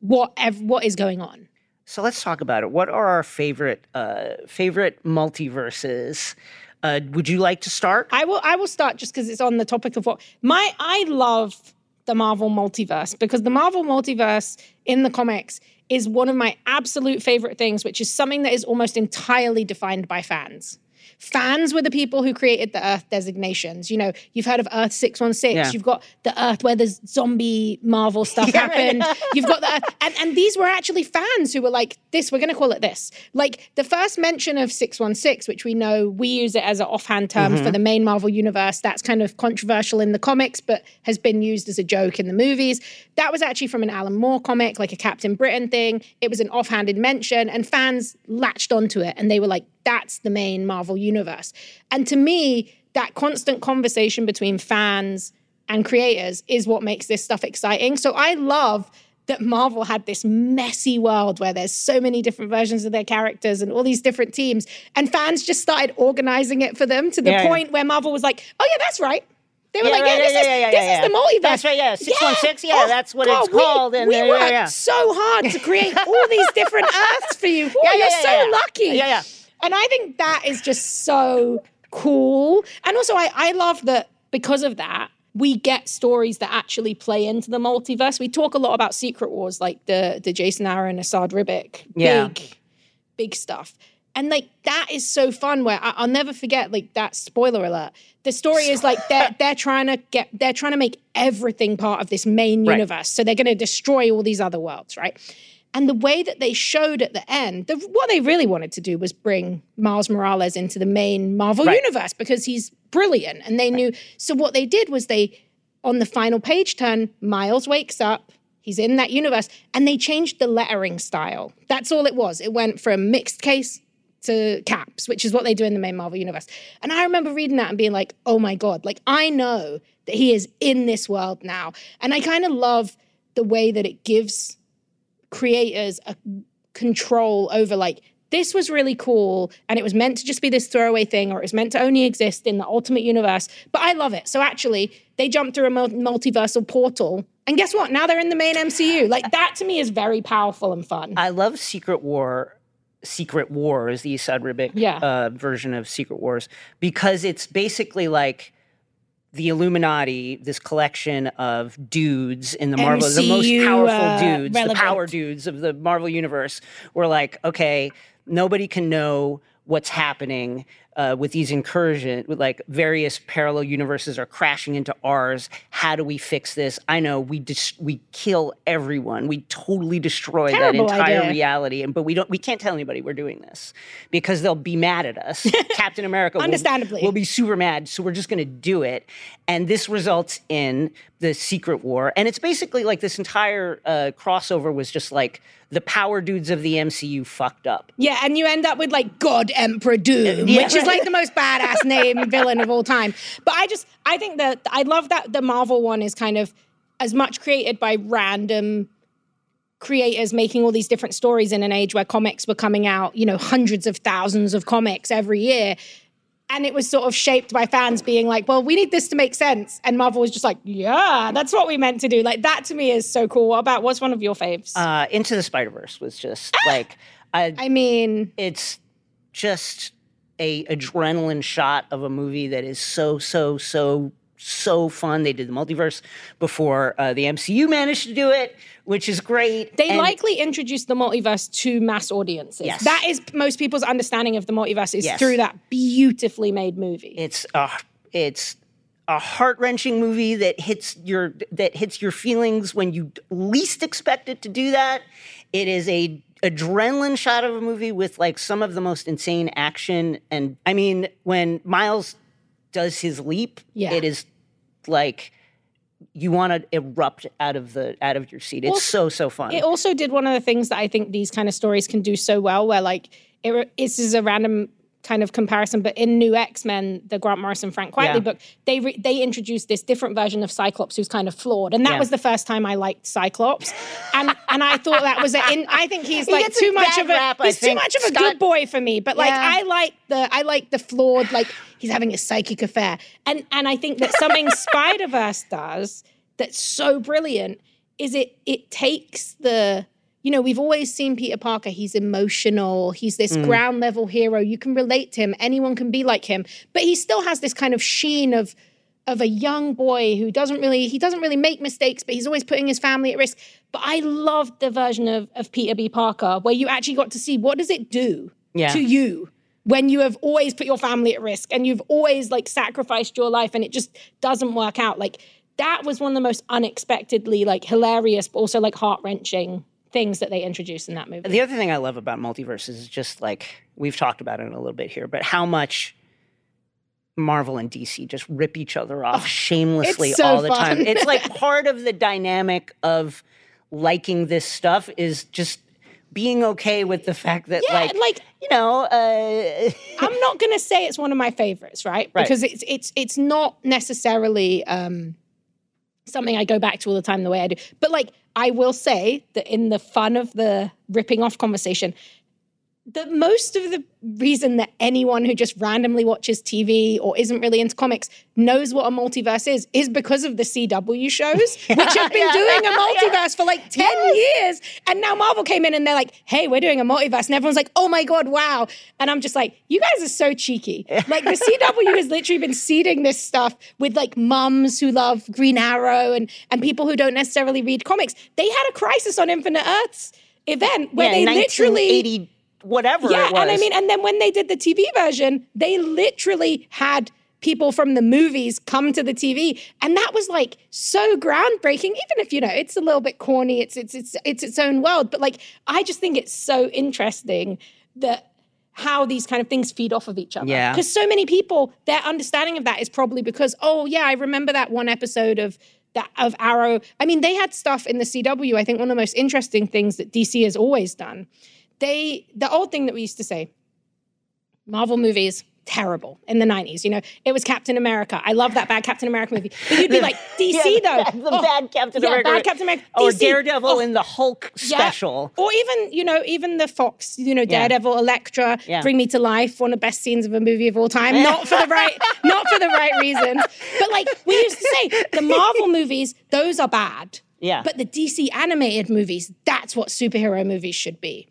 what ev- what is going on. so let's talk about it. What are our favorite uh, favorite multiverses? Uh, would you like to start? I will. I will start just because it's on the topic of what my. I love the Marvel multiverse because the Marvel multiverse in the comics is one of my absolute favorite things, which is something that is almost entirely defined by fans. Fans were the people who created the Earth designations. You know, you've heard of Earth 616. Yeah. You've got the Earth where the zombie Marvel stuff Yeah, right. happened. You've got the Earth. And, and these were actually fans who were like, this, we're going to call it this. Like the first mention of 616, which we know we use it as an offhand term Mhm. for the main Marvel universe. That's kind of controversial in the comics, but has been used as a joke in the movies. That was actually from an Alan Moore comic, like a Captain Britain thing. It was an offhanded mention, and fans latched onto it and they were like, that's the main Marvel universe. And to me, that constant conversation between fans and creators is what makes this stuff exciting. So I love that Marvel had this messy world where there's so many different versions of their characters and all these different teams. And fans just started organizing it for them to the Yeah, yeah. point where Marvel was like, oh, yeah, that's right. They were Yeah, like, right, yeah, yeah, this, yeah, is, yeah, yeah, this yeah. is the multiverse. That's right, yeah, 616, yeah, that's what oh, it's we- called, and we yeah, yeah, worked yeah. so hard to create all these different Earths for you. Yeah, oh, yeah, you're yeah, so yeah. lucky. Yeah, yeah. And I think that is just so cool. And also, I, I love that because of that, we get stories that actually play into the multiverse. We talk a lot about Secret Wars, like the the Jason Aaron, Esad Ribic, Yeah. big, big stuff. And like that is so fun. Where I, I'll never forget, like that spoiler alert. The story is like they're they're trying to get they're trying to make everything part of this main Right. universe. So they're going to destroy all these other worlds, right? And the way that they showed at the end, the, what they really wanted to do was bring Miles Morales into the main Marvel Right. universe because he's brilliant. And they knew. So what they did was they, on the final page turn, Miles wakes up. He's in that universe, and they changed the lettering style. That's all it was. It went from mixed case to caps, which is what they do in the main Marvel universe. And I remember reading that and being like, oh my God, like I know that he is in this world now. And I kind of love the way that it gives creators a control over like, this was really cool and it was meant to just be this throwaway thing or it was meant to only exist in the ultimate universe. But I love it. So actually, they jumped through a multiversal portal. And guess what? Now they're in the main MCU. Like that to me is very powerful and fun. I love Secret War. Secret Wars, the Esad Ribic Yeah. uh, version of Secret Wars, because it's basically like the Illuminati, this collection of dudes in the Marvel, the most powerful uh, dudes, the power dudes of the Marvel universe. Were like, okay, nobody can know what's happening uh, with these incursion, with like various parallel universes are crashing into ours. How do we fix this? I know we dis- we kill everyone. We totally destroy Terrible that entire idea. reality, and but we don't. We can't tell anybody we're doing this because they'll be mad at us. Captain America, will- Understandably. will be super mad. So we're just going to do it, and this results in the Secret War, and it's basically like this entire uh, crossover was just like the power dudes of the MCU fucked up. Yeah, and you end up with like God Emperor Doom, Yeah. which is like the most badass name villain of all time. But I just, I think that I love that the Marvel one is kind of as much created by random creators making all these different stories in an age where comics were coming out, you know, hundreds of thousands of comics every year. And it was sort of shaped by fans being like, well, we need this to make sense. And Marvel was just like, yeah, that's what we meant to do. Like, that to me is so cool. What about what's one of your faves? Uh, Into the Spider Verse was just like I, I mean, it's just a adrenaline shot of a movie that is so so so so fun. They did the multiverse before uh, the MCU managed to do it, which is great. They And- likely introduced the multiverse to mass audiences. Yes. That is most people's understanding of the multiverse is Yes. through that beautifully made movie. It's a it's a heart wrenching movie that hits your that hits your feelings when you least expect it to do that. It is a adrenaline shot of a movie with like some of the most insane action and I mean when Miles does his leap, Yeah. it is like you want to erupt out of the out of your seat. It's Well, so so fun. It also did one of the things that I think these kind of stories can do so well, where like it, this is a random kind of comparison, but in New X Men, the Grant Morrison Frank Quitely Yeah. book, they re- they introduced this different version of Cyclops who's kind of flawed, and that Yeah. was the first time I liked Cyclops, and and I thought that was a, in, I think he's like a too much of a rap, he's too much of a Scott- good boy for me, but like Yeah. I like the I like the flawed like he's having a psychic affair, and and I think that something Spider Verse does that's so brilliant is it it takes the you know we've always seen Peter Parker he's emotional he's this Mm. ground level hero you can relate to him anyone can be like him but he still has this kind of sheen of of a young boy who doesn't really he doesn't really make mistakes but he's always putting his family at risk but I loved the version of of Peter B Parker where you actually got to see what does it do Yeah. to you when you have always put your family at risk and you've always like sacrificed your life and it just doesn't work out like that was one of the most unexpectedly like hilarious but also like heart-wrenching things that they introduce in that movie The other thing I love about multiverses is just like we've talked about it a little bit here, but how much Marvel and DC just rip each other off shamelessly Oh, it's so all the fun. time. It's like part of the dynamic of liking this stuff is just being okay with the fact that Yeah, like like- you know uh I'm not going to say it's one of my favorites, right? Right. Because it's it's it's not necessarily um, something I go back to all the time the way I do. But like I will say that in the fun of the ripping off conversation, that most of the reason that anyone who just randomly watches TV or isn't really into comics knows what a multiverse is is because of the CW shows, which have been Yeah. doing a multiverse for like 10 years. And now Marvel came in and they're like, hey, we're doing a multiverse. And everyone's like, oh my God, wow. And I'm just like, you guys are so cheeky. Like the CW has literally been seeding this stuff with like mums who love Green Arrow and, and people who don't necessarily read comics. They had a Crisis on Infinite Earths event where yeah, they literally 1980 whatever yeah, it was. and I mean, and then when they did the TV version, they literally had people from the movies come to the TV. And that was like so groundbreaking, even if, you know, it's a little bit corny, it's it's it's it's its own world. But like I just think it's so interesting that how these kind of things feed off of each other. Yeah. Because so many people, their understanding of that is probably because, oh yeah, I remember that one episode of that of Arrow. I mean, they had stuff in the CW. I think one of the most interesting things that DC has always done. They the old thing that we used to say, Marvel movies terrible in the 90s. You know, it was Captain America. I love that bad Captain America movie. But you'd be like, DC Yeah, though. the oh, bad Captain yeah, America. Bad Captain America. Oh, or DC, Daredevil oh, in the Hulk yeah. special. Or even, you know, even the Fox, you know, Yeah. Daredevil, Elektra, Yeah. Bring Me to Life, one of the best scenes of a movie of all time. Not for the right, not for the right reasons. But like we used to say, the Marvel movies, those are bad. Yeah. But the DC animated movies, that's what superhero movies should be.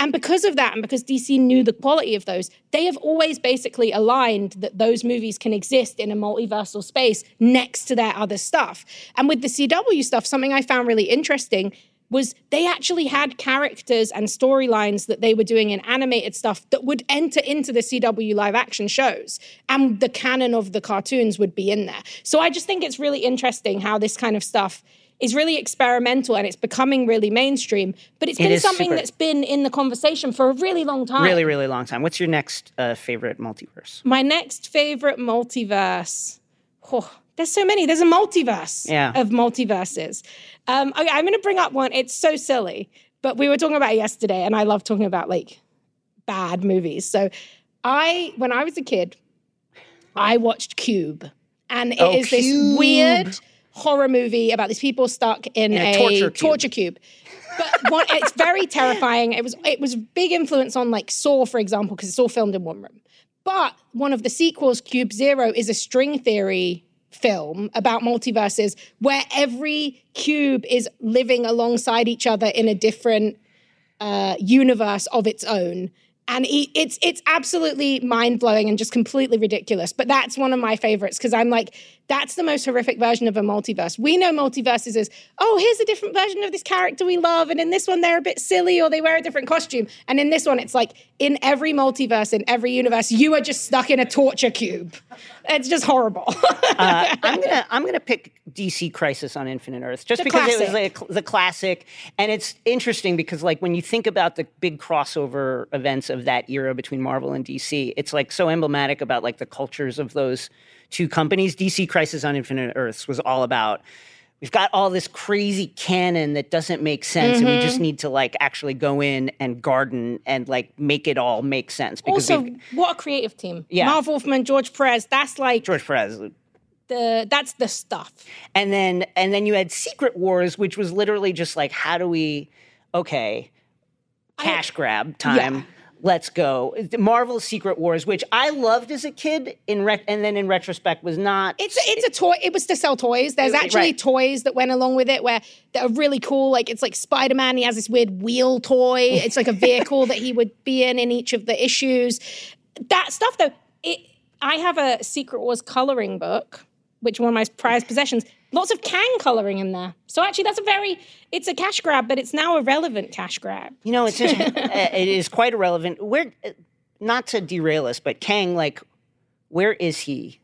And because of that, and because DC knew the quality of those, they have always basically aligned that those movies can exist in a multiversal space next to their other stuff. And with the CW stuff, something I found really interesting was they actually had characters and storylines that they were doing in animated stuff that would enter into the CW live action shows and the canon of the cartoons would be in there. So I just think it's really interesting how this kind of stuff is really experimental and it's becoming really mainstream, but it's been is something super- that's been in the conversation for a really long time. Really, really long time. What's your next uh, favorite multiverse? My next favorite multiverse. Oh, there's so many. There's a multiverse Yeah. of multiverses. Um, okay, I'm going to bring up one. It's so silly, but we were talking about it yesterday, and I love talking about like bad movies. So, I when I was a kid, I watched Cube, and it is Oh, this Cube. weird horror movie about these people stuck in, In a a, torture cube. torture cube. But one, it's very terrifying. It was it was big influence on like Saw, for example, because it's all filmed in one room. But one of the sequels, Cube Zero, is a string theory film about multiverses where every cube is living alongside each other in a different uh, universe of its own. And it, it's it's absolutely mind blowing and just completely ridiculous. But that's one of my favorites because I'm like, that's the most horrific version of a multiverse. We know multiverses as, oh, here's a different version of this character we love, and in this one they're a bit silly or they wear a different costume. And in this one, it's like in every multiverse, in every universe, you are just stuck in a torture cube. It's just horrible. uh, I'm gonna I'm gonna pick DC Crisis on Infinite Earth just The because it was classic. like the classic, and it's interesting because like when you think about the big crossover events of that era between Marvel and DC, it's like so emblematic about like the cultures of those two companies. DC Crisis on Infinite Earths was all about. We've got all this crazy canon that doesn't make sense, and we just Mhm. need to like actually go in and garden and like make it all make sense. Because also, what a creative team. Yeah. Marv Wolfman, George Perez, that's like George Perez, the that's the stuff. and then and then you had Secret Wars, which was literally just like, how do we? Okay, cash grab time. Yeah. Let's go. Marvel Secret Wars, which I loved as a kid, in and then in retrospect was not. It's it's a toy. It was to sell toys. There's actually right. toys that went along with it where that are really cool. Like it's like Spider Man. He has this weird wheel toy. Oh. It's like a vehicle that he would be in in each of the issues. That stuff though. It. I have a Secret Wars coloring book, which one of my prized possessions. Lots of Kang coloring in there. So actually, that's a very. It's a cash grab, but it's now a relevant cash grab. You know, it's just, uh, it is quite irrelevant. Where, uh, not to derail us, but Kang, like, where is he?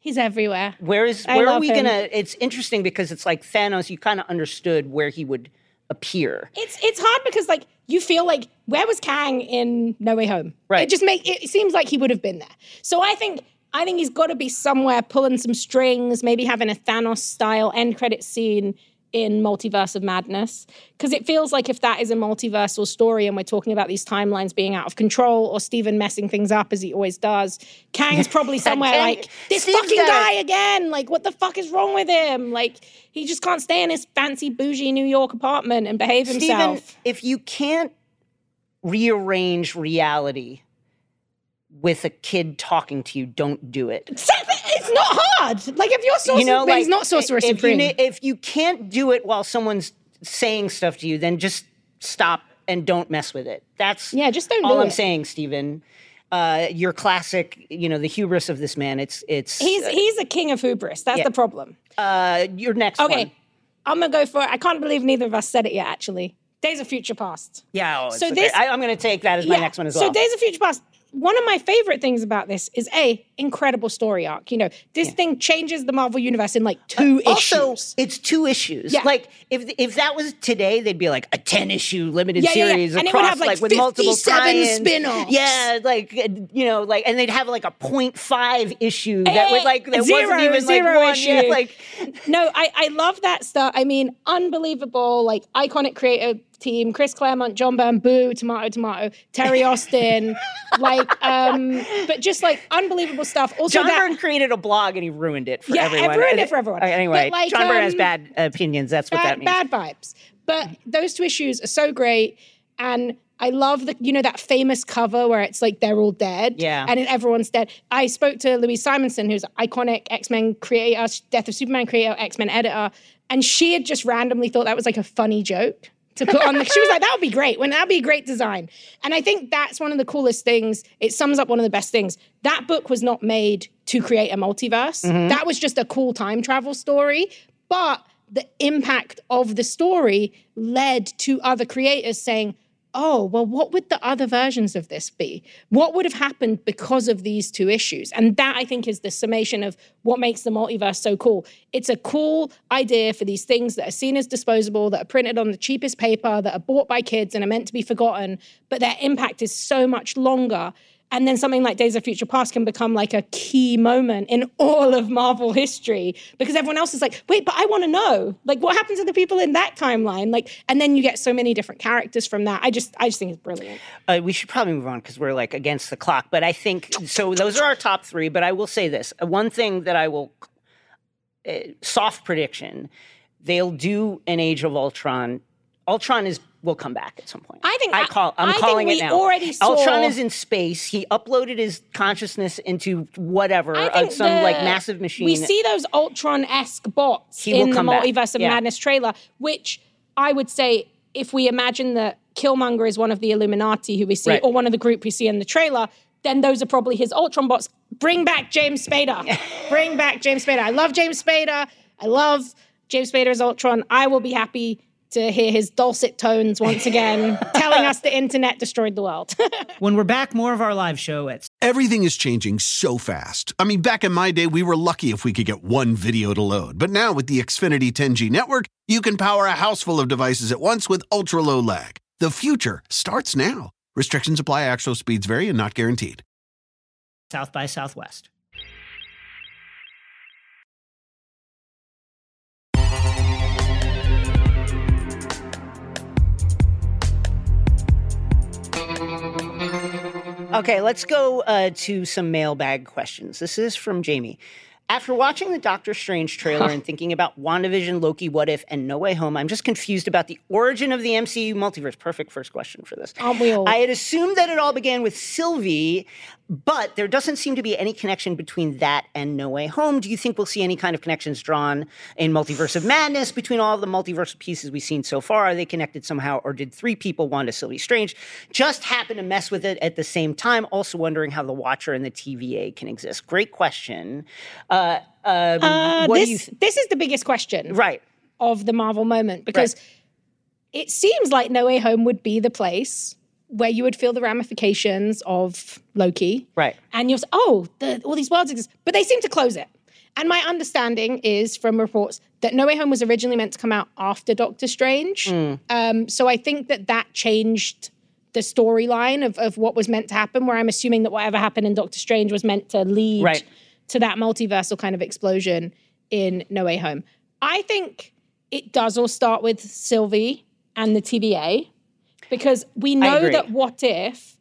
He's everywhere. Where is where are we him. gonna? It's interesting because it's like Thanos. You kind of understood where he would appear. It's it's hard because like you feel like where was Kang in No Way Home? Right. It just make it seems like he would have been there. So I think I think he's got to be somewhere pulling some strings, maybe having a Thanos style end credit scene in Multiverse of Madness because it feels like if that is a multiversal story and we're talking about these timelines being out of control or Steven messing things up as he always does, Kang's probably somewhere like this fucking guy again. Like what the fuck is wrong with him? Like he just can't stay in his fancy bougie New York apartment and behave himself. Steven, if you can't rearrange reality with a kid talking to you, don't do it. It's not hard. Like if you're Sorcerer, you know, like he's not Sorcerer if you, Supreme. ne- if you can't do it while someone's saying stuff to you, then just stop and don't mess with it. That's yeah, just don't all do I'm it. saying, Stephen. Uh, your classic, you know, the hubris of this man. It's it's. He's he's a king of hubris. That's yeah. the problem. Uh, your next Okay, one. I'm gonna go for. I can't believe neither of us said it yet. Actually, Days of Future Past. Yeah. Oh, So okay. this- I, I'm going to take that as my Yeah, next one as well. So Days of Future Past. One of my favorite things about this is a. incredible story arc. You know, this thing changes the Marvel universe in like two Uh, also, issues. it's two issues. Yeah. Like if if that was today, they'd be like a ten issue limited Yeah, yeah, yeah. series And it would across have, like, with multiple 57 tie-ins. spin-offs. Yeah, like uh, you know, like and they'd have like a 0.5 issue that would like that Eh, zero, wasn't even zero like issue. Yeah, like no, I, I love that stuff. I mean, unbelievable, like iconic creative team, Chris Claremont, John Byrne, Boo, Tomato, Tomato, Terry Austin, like, um, but just like unbelievable stuff. Also, John that, Byrne created a blog and he ruined it for Yeah, everyone. it ruined it for everyone. Uh, Anyway, like, John Byrne has um, bad opinions. That's what that bad, means. bad vibes. But those two issues are so great, and I love the you know that famous cover where it's like they're all dead, Yeah. and everyone's dead. I spoke to Louise Simonson, who's iconic X Men creator, Death of Superman creator, X Men editor, and she had just randomly thought that was like a funny joke. To put on the, she was like, that would be great. When that'd be a great design. And I think that's one of the coolest things. It sums up one of the best things. That book was not made to create a multiverse. Mm-hmm. Mhm. That was just a cool time travel story. But the impact of the story led to other creators saying, oh, well, what would the other versions of this be? What would have happened because of these two issues? And that, I think, is the summation of what makes the multiverse so cool. It's a cool idea for these things that are seen as disposable, that are printed on the cheapest paper, that are bought by kids and are meant to be forgotten, but their impact is so much longer. And then something like Days of Future Past can become like a key moment in all of Marvel history because everyone else is like, wait, but I want to know, like, what happened to the people in that timeline? Like, and then you get so many different characters from that. I just, I just think it's brilliant. Uh, we should probably move on because we're like against the clock. But I think so. Those are our top three. But I will say this: Uh, one thing that I will uh, soft prediction: they'll do an Age of Ultron. Ultron is will come back at some point. I think I call. I'm I think calling we it now. already saw- Ultron is in space. He uploaded his consciousness into whatever uh, some like massive machine. We see those Ultron esque bots He in the back. Multiverse of Yeah. Madness trailer, which I would say, if we imagine that Killmonger is one of the Illuminati who we see, Right. or one of the group we see in the trailer, then those are probably his Ultron bots. Bring back James Spader. Bring back James Spader. I love James Spader. I love James Spader as Ultron. I will be happy to hear his dulcet tones once again, telling us the internet destroyed the world. When we're back, more of our live show at Everything is changing so fast. I mean, back in my day, we were lucky if we could get one video to load. But now with the Xfinity 10G network, you can power a house full of devices at once with ultra low lag. The future starts now. Restrictions apply, actual speeds vary and not guaranteed. South by Southwest. Okay, let's go uh, to some mailbag questions. This is from Jamie. After watching the Doctor Strange trailer and thinking about WandaVision, Loki, What If, and No Way Home, I'm just confused about the origin of the MCU multiverse. Perfect first question for this. Aren't we all? I had assumed that it all began with Sylvie, but there doesn't seem to be any connection between that and No Way Home. Do you think we'll see any kind of connections drawn in Multiverse of Madness between all the multiverse pieces we've seen so far? Are they connected somehow, or did three people, Wanda, Sylvie, Strange, just happen to mess with it at the same time? Also wondering how the Watcher and the TVA can exist. Great question. Uh, um, Uh, what this? Th- this is the biggest question, right? Of the Marvel moment because it seems like No Way Home would be the place where you would feel the ramifications of Loki, right? And you're oh, the, all these worlds exist, but they seem to close it. And my understanding is from reports that No Way Home was originally meant to come out after Doctor Strange. Mm. Um, so I think that that changed the storyline of, of what was meant to happen, where I'm assuming that whatever happened in Doctor Strange was meant to lead Right. To that multiversal kind of explosion in No Way Home. I think it does all start with Sylvie and the TVA because we know that What If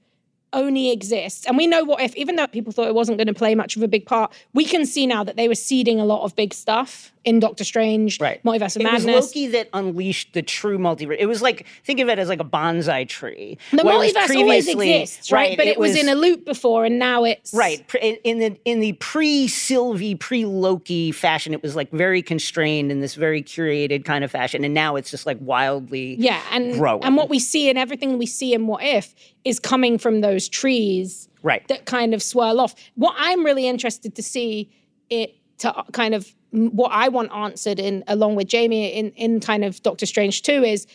only exists, and we know What If, even though people thought it wasn't going to play much of a big part, we can see now that they were seeding a lot of big stuff in Doctor Strange, Right. Multiverse of It was Loki that unleashed the true multiverse. It was like think of it as like a bonsai tree. The Whereas multiverse always previously- exists, right? But it, was, in a loop before, and now it's right in in the in the pre Sylvie pre Loki fashion. It was like very constrained in this very curated kind of fashion, and now it's just like wildly Yeah, and growing. and what we see and everything we see in What If is coming from those trees right. that kind of swirl off. What I'm really interested to see it to kind of what I want answered in along with Jamie in in kind of Doctor Strange 2 is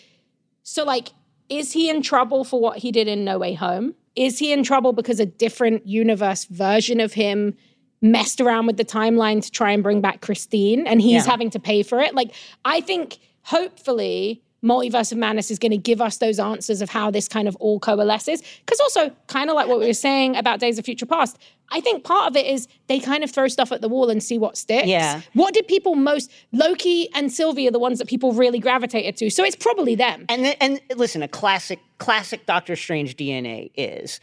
so like is he in trouble for what he did in No Way Home? Is he in trouble because a different universe version of him messed around with the timeline to try and bring back Christine, and he's Yeah. having to pay for it. Like, I think hopefully. Multiverse of Madness is going to give us those answers of how this kind of all coalesces. Because also, kind of like what we were saying about Days of Future Past, I think part of it is they kind of throw stuff at the wall and see what sticks. Yeah. What did people most? Loki and Sylvie are the ones that people really gravitated to. So it's probably them. And then, and listen, a classic classic Doctor Strange DNA is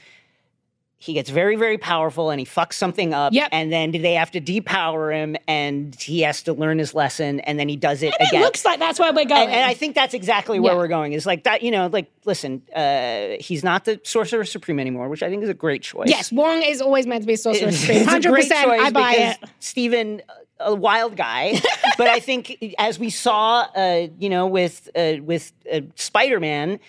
he gets very very powerful and he fucks something up Yep. and then they have to depower him and he has to learn his lesson and then he does it And again. it looks like that's where we're going. and, and I think that's exactly where Yeah. we're going. Is like that, you know, like listen, uh, he's not the Sorcerer Supreme anymore, which I think is a great choice. yes, Wong is always meant to be sorcerer supreme. it's a Hundred great percent, choice I buy it. Stephen, a wild guy, but I think as we saw, uh, you know, with uh, with uh, Spider Man.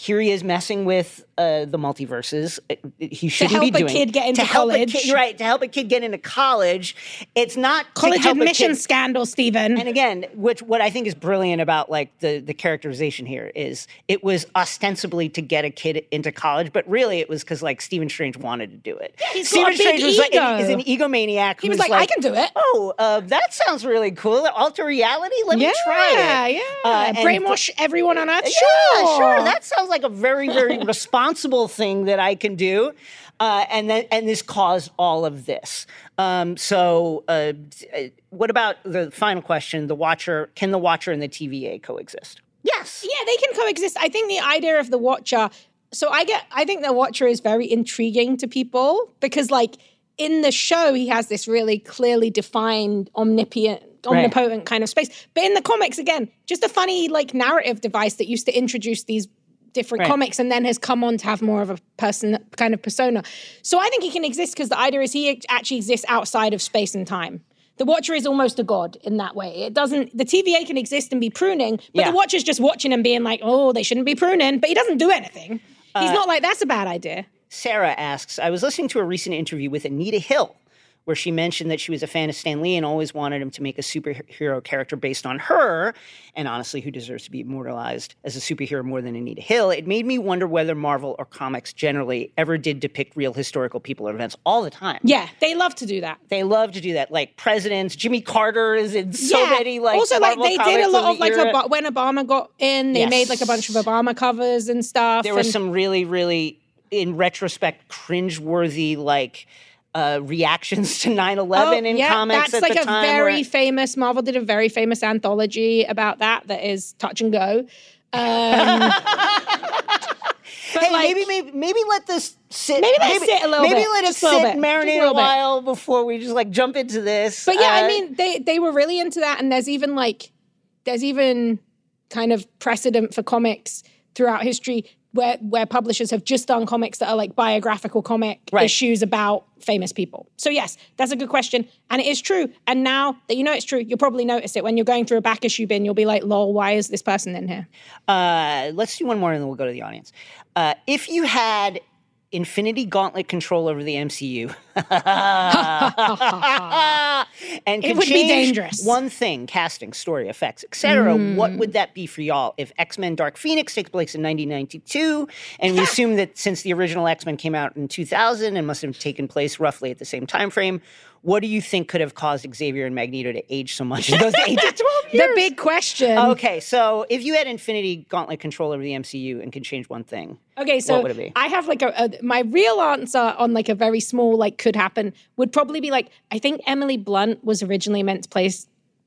Here he is messing with uh, the multiverses. Uh, He shouldn't help a kid get into to college. kid- right to help a kid get into college. It's not to College admission scandal, Stephen. and again, which what I think is brilliant about like the the characterization here is it was ostensibly to get a kid into college, but really it was because like Stephen Strange wanted to do it. Yeah, he's Stephen got a big Strange was like is an egomaniac. He was who's like, "I can do it." Oh, uh, that sounds really cool. Alter reality. Let yeah, me try it. yeah. Uh, and- Brainwash everyone on Earth. yeah, sure, sure. That sounds like a very, very responsible thing that I can do. Uh, and then, and this caused all of this. Um, so, uh, uh, what about the final question? The Watcher can the Watcher and the TVA coexist? Yes. Yeah, they can coexist. I think the idea of the Watcher. So I get. I think the Watcher is very intriguing to people because, like, in the show, he has this really clearly defined, omnipotent, Right. omnipotent kind of space. But in the comics, again, just a funny like narrative device that used to introduce these different Right. comics and then has come on to have more of a person kind of persona. So I think he can exist because the idea is he actually exists outside of space and time. The Watcher is almost a god in that way. It doesn't. The TVA can exist and be pruning, but Yeah. the Watcher's just watching and being like, "Oh, they shouldn't be pruning," but he doesn't do anything. He's Uh, not like that's a bad idea. Sarah asks, I was listening to a recent interview with Anita Hill where she mentioned that she was a fan of Stan Lee and always wanted him to make a superhero character based on her. And honestly, who deserves to be immortalized as a superhero more than Anita Hill? It made me wonder whether Marvel or comics generally ever did depict real historical people or events all the time. Yeah, they love to do that. They love to do that. Like presidents, Jimmy Carter is in so yeah. many like also like they did a lot of like. Ob- when Obama got in, they made like a bunch of Obama covers and stuff. there were some really, really, in retrospect, cringeworthy like uh, reactions to 9-11 in Oh, yeah, comics That's at like a very famous Marvel did a very famous anthology about that that is touch and go. Um, hey, maybe, maybe, maybe let this sit. Maybe let it sit a little maybe bit, let it sit, bit, marinate a a, while before we just like jump into this. But yeah, Uh, I mean, they they were really into that, and there's even like there's even kind of precedent for comics throughout history where where publishers have just done comics that are like biographical comic Right. issues about famous people. So yes, that's a good question, and it is true. And now that you know it's true, you'll probably notice it when you're going through a back issue bin. You'll be like, "Lol, why is this person in here?" Uh, let's do one more and then we'll go to the audience. Uh, if you had Infinity Gauntlet control over the MCU, and It would be dangerous. One thing: casting, story, effects, etc. What Mm. would that be for y'all? If X Men: Dark Phoenix takes place in 1992, and we assume that since the original X Men came out in 2000 and must have taken place roughly at the same time frame. What do you think could have caused Xavier and Magneto to age so much in those eight to 12 years? The big question. Okay, so if you had Infinity Gauntlet control over the MCU and could change one thing, Okay, so what would it be? I have like a, a my real answer on like a very small like could happen would probably be like I think Emily Blunt was originally meant to play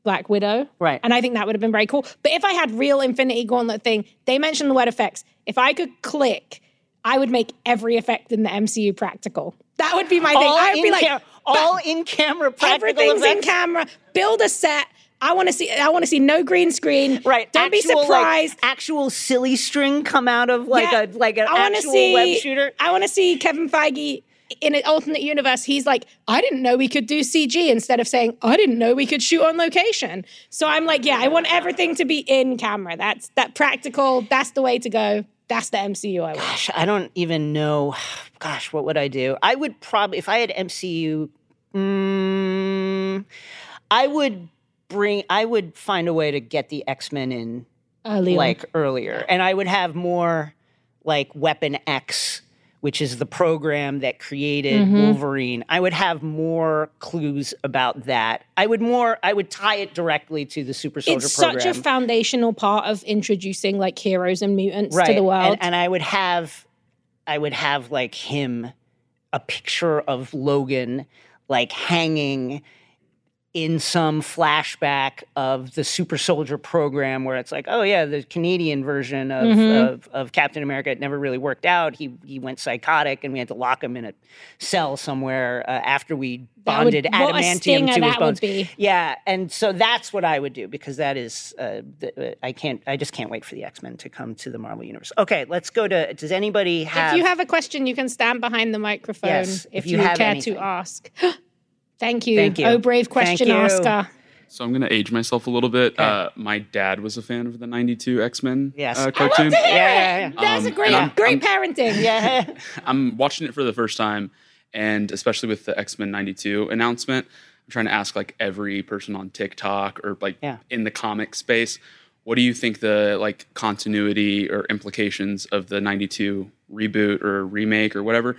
Black Widow, Right. And I think that would have been very cool. But if I had real Infinity Gauntlet thing, they mentioned the word effects. If I could click, I would make every effect in the MCU practical. That would be my thing. All I would be like cam- all in camera practical everything's in camera. Build a set. I want to see. I want to see no green screen. Right, Don't be actual, like, surprised. actual silly string come out of like Yeah. a like an actual see, web shooter. I want to see Kevin Feige in an alternate universe. He's like, I didn't know we could do CG instead of saying, I didn't know we could shoot on location. So I'm like, yeah, I want everything to be in camera. That's that practical. That's the way to go. That's the MCU I. Gosh, I don't even know. Gosh, what would I do? I would probably if I had MCU. Mm, I would bring. I would find a way to get the X Men in Early on. like earlier, and I would have more like Weapon X which is the program that created Mhm. Wolverine. I would have more clues about that. I would more I would tie it directly to the super soldier It's program. such a foundational part of introducing like heroes and mutants right. to the world. And, and I would have I would have like him a picture of Logan like hanging in some flashback of the super soldier program where it's like, oh yeah, the Canadian version of, Mhm. of, of Captain America. It never really worked out. He he went psychotic and we had to lock him in a cell somewhere uh, after we would- bonded what adamantium to his bones. Yeah, and so that's what I would do because that is uh, the, uh, I can't I just can't wait for the X Men to come to the Marvel universe. Okay, let's go to. Does anybody have? if you have a question, you can stand behind the microphone Yes, if, if you you, have care anything. to ask. Thank you. Thank you. Oh, brave question you. asker. So I'm gonna age myself a little bit. Uh, my dad was a fan of the '92 X-Men Yes. uh, I love cartoon. to hear Yeah, yeah, it. yeah. That's a Um, great, I'm- great parenting. Yeah. I'm watching it for the first time, and especially with the X Men '92 announcement, I'm trying to ask like every person on TikTok or like Yeah. in the comic space, what do you think the like continuity or implications of the '92 reboot or remake or whatever?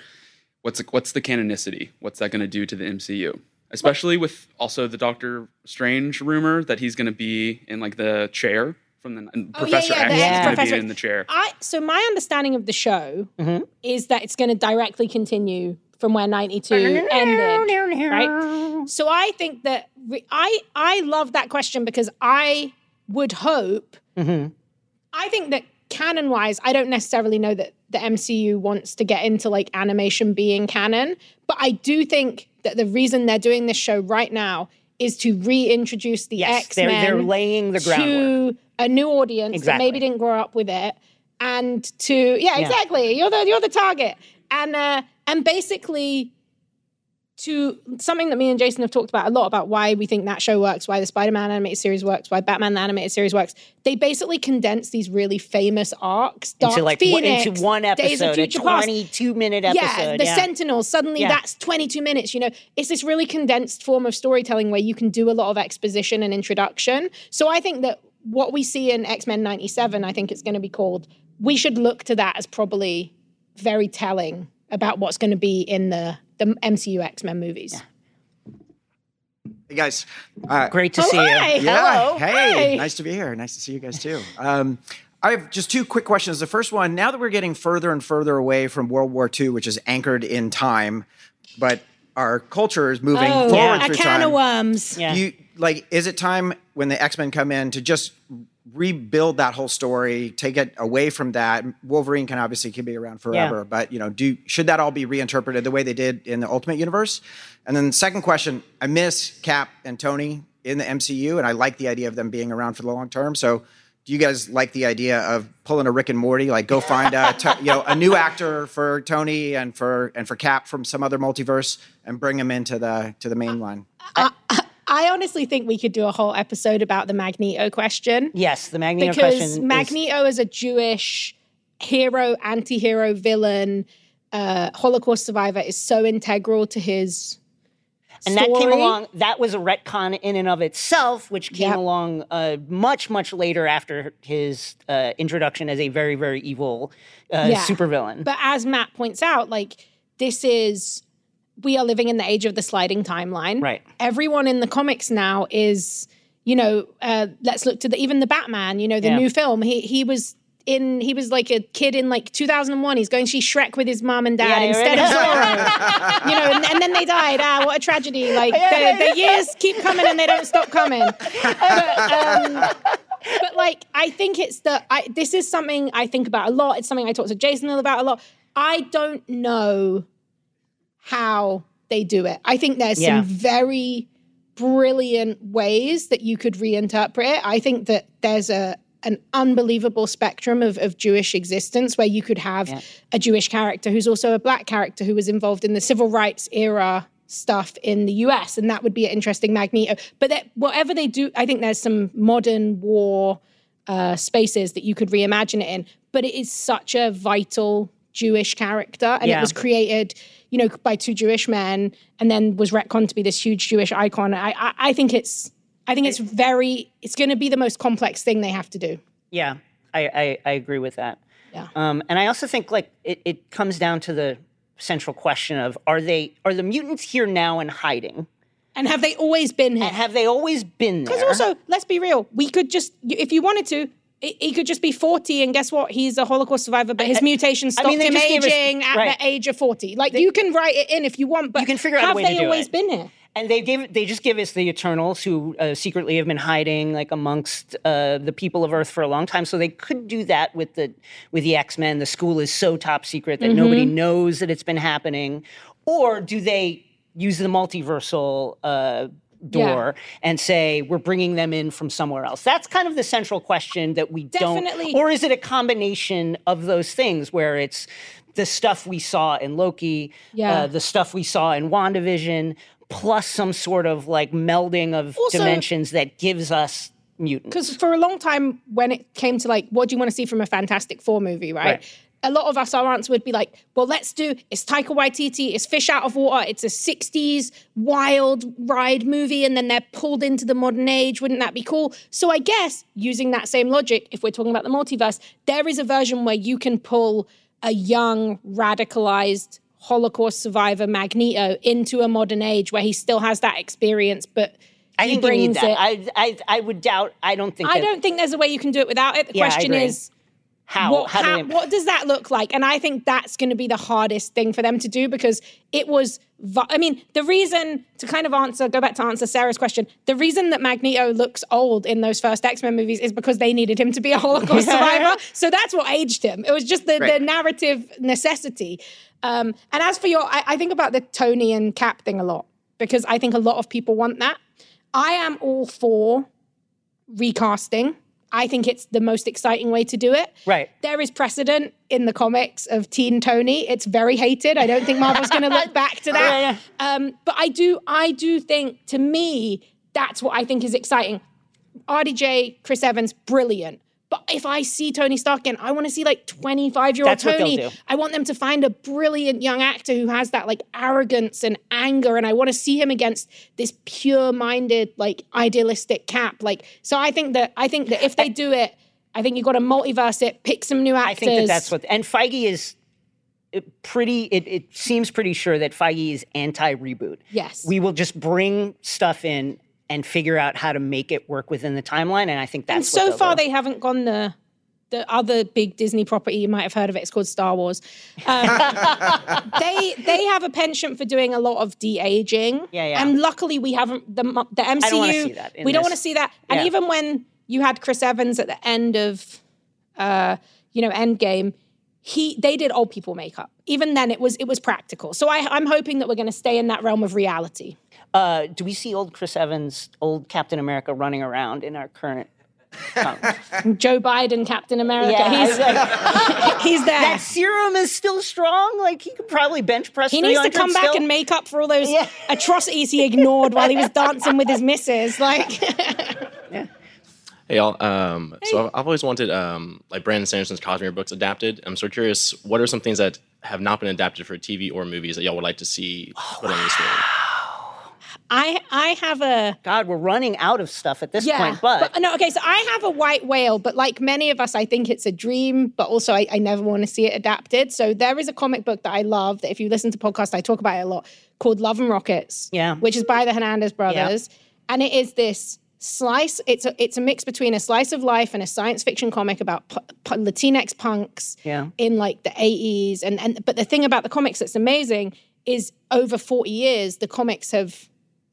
What's the, what's the canonicity? What's that going to do to the MCU? Especially with also the Doctor Strange rumor that he's going to be in like the chair from the Oh, Professor yeah, yeah, X the is going to be in the chair. I so my understanding of the show Mm-hmm. is that it's going to directly continue from where 92 ended, right? So I think that re- I I love that question because I would hope Mm-hmm. I think that canon wise, I don't necessarily know that the MCU wants to get into like animation being canon, but I do think that the reason they're doing this show right now is to reintroduce the Yes, X they're- they're laying the groundwork. to a new audience Exactly. that maybe didn't grow up with it, and to yeah, Yeah. exactly. You're the you're the target, and uh, and basically to something that me and Jason have talked about a lot about why we think that show works, why the Spider-Man animated series works, why Batman the animated series works. They basically condense these really famous arcs, Dark into like one- Phoenix, into one Days of episode, a Future Past. twenty-two minute episode. Yeah, the Sentinels. Suddenly, Yeah. that's 22 minutes. You know, it's this really condensed form of storytelling where you can do a lot of exposition and introduction. So I think that what we see in X Men 97, I think it's going to be called. We should look to that as probably very telling about what's going to be in the the MCU X Men movies. Hey guys, uh, great to see you. hi. Yeah, Hello. hey, Hi. nice to be here. Nice to see you guys too. Um, I have just two quick questions. The first one: Now that we're getting further and further away from World War II, which is anchored in time, but our culture is moving oh, forward a through can time. of worms. Do You like? Is it time when the X Men come in to just rebuild that whole story, take it away from that? Wolverine can obviously can be around forever, but you know, do should that all be reinterpreted the way they did in the Ultimate Universe? And then the second question: I miss Cap and Tony in the MCU, and I like the idea of them being around for the long term. So. Do you guys like the idea of pulling a Rick and Morty? Like, go find a to- you know a new actor for Tony and for and for Cap from some other multiverse, and bring him into the to the main line. I honestly think we could do a whole episode about the Magneto question. Yes, the Magneto because question. is- Magneto is a Jewish hero, anti-hero, villain, uh, Holocaust survivor is so integral to his and that came along. That was a retcon in and of itself, which came Yep. along uh, much, much later after his uh, introduction as a very, very evil uh, Yeah. supervillain. But as Matt points out, like this is we are living in the age of the sliding timeline. Right. Everyone in the comics now is, you know, uh, let's look to the even the Batman. You know, the Yeah. new film. He he was. In he was like a kid in like 2001. He's going to see Shrek with his mom and dad Yeah, yeah, instead of right. Zorro. you know, and, and then they died. Ah, what a tragedy! Like the, the years keep coming and they don't stop coming. But, um, but like I think it's the I this is something I think about a lot. It's something I talk to Jason about a lot. I don't know how they do it. I think there's Yeah. some very brilliant ways that you could reinterpret it. I think that there's a an unbelievable spectrum of, of Jewish existence where you could have a Jewish character who's also a black character who was involved in the civil rights era stuff in the US, and that would be an interesting Magneto. But that, whatever they do, I think there's some modern war uh, spaces that you could reimagine it in. But it is such a vital Jewish character, and Yeah. it was created, you know, by two Jewish men, and then was retconned to be this huge Jewish icon. I, I, I think it's, I think it's very, it's going to be the most complex thing they have to do. Yeah, I, I, I agree with that. Yeah. Um, and I also think like it, it comes down to the central question of are they are the mutants here now and hiding? And have they always been here? And have they always been there? Because also, let's be real, we could just, if you wanted to, he could just be 40 and guess what? He's a Holocaust survivor, but his mutation stopped I mean, they him just gave us- aging at right. the age of 40. Like, you can write it in if you want, but you can figure out have they always it. been here? And they gave they just give us the Eternals, who uh, secretly have been hiding like amongst uh, the people of Earth for a long time. So they could do that with the with the X Men. The school is so top secret that nobody Mhm. knows that it's been happening. Or do they use the multiversal uh, door and say we're bringing them in from somewhere else? That's kind of the central question that we Definitely. don't. Or is it a combination of those things where it's the stuff we saw in Loki, Yeah. uh, the stuff we saw in WandaVision, plus some sort of like melding of Also- dimensions that gives us mutants. Because for a long time, when it came to like, what do you want to see from a Fantastic Four movie, right? Right. A lot of us, our answer would be like, well, let's do it's Taika Waititi, it's Fish Out of Water, it's a 60s wild ride movie, and then they're pulled into the modern age. Wouldn't that be cool? So I guess using that same logic, if we're talking about the multiverse, there is a version where you can pull a young, radicalized Holocaust survivor Magneto into a modern age where he still has that experience, but I he think you need brings that. it. I, I I would doubt. I don't think. I that- don't think there's a way you can do it without it. The Yeah, question is how what, how, how- what does that look like? And I think that's going to be the hardest thing for them to do because it was. I mean, the reason to kind of answer, go back to answer Sarah's question. The reason that Magneto looks old in those first X Men movies is because they needed him to be a Holocaust survivor. So that's what aged him. It was just the, the narrative necessity. Um, and as for your, I, I think about the Tony and Cap thing a lot because I think a lot of people want that. I am all for recasting. I think it's the most exciting way to do it. right. There is precedent in the comics of Teen Tony. It's very hated. I don't think Marvel's going to look back to that. Yeah, Um, but I do, I do think, to me, that's what I think is exciting. RDJ, Chris Evans, brilliant. But if I see Tony Stark again, I want to see like 25 year old Tony. I want them to find a brilliant young actor who has that like arrogance and anger. And I want to see him against this pure minded, like idealistic cap. Like, so I think that, I think that if they do it, I think you've got to multiverse it, pick some new actors. I think that that's what. And Feige is uh, pretty. It, it seems pretty sure that Feige is anti reboot. Yes. We will just bring stuff in and figure out how to make it work within the timeline. And I think that's and so far do. they haven't gone the the other big Disney property you might have heard of it. It's called Star Wars. Um, they they have a penchant for doing a lot of de aging. Yeah, yeah. And luckily we haven't the the MCU. wanna see that in we don't want to see that. And Yeah. even when you had Chris Evans at the end of uh, you know Endgame. He, they did old people makeup. Even then, it was it was practical. So I, I'm hoping that we're going to stay in that realm of reality. Uh, do we see old Chris Evans, old Captain America, running around in our current? Joe Biden, Captain America. Yeah, he's was like- he's there. that serum is still strong. Like he could probably bench press. He needs to come back still. and make up for all those Yeah. atrocities he ignored while he was dancing with his missus. Like, Hey y'all. Um, So I've, I've always wanted um, like Brandon Sanderson's Cosmere books adapted. I'm so curious. What are some things that have not been adapted for TV or movies that y'all would like to see put on the story? I I have a God, we're running out of stuff at this yeah, point. But, no, okay. So I have a white whale, but like many of us, I think it's a dream. But also, I, I never want to see it adapted. So there is a comic book that I love that if you listen to podcasts, I talk about it a lot called Love and Rockets. Yeah. which is by the Hernandez brothers, and it is this slice. It's a it's a mix between a slice of life and a science fiction comic about p- p- Latinx punks. Yeah. in like the 80s and and but the thing about the comics that's amazing is over 40 years the comics have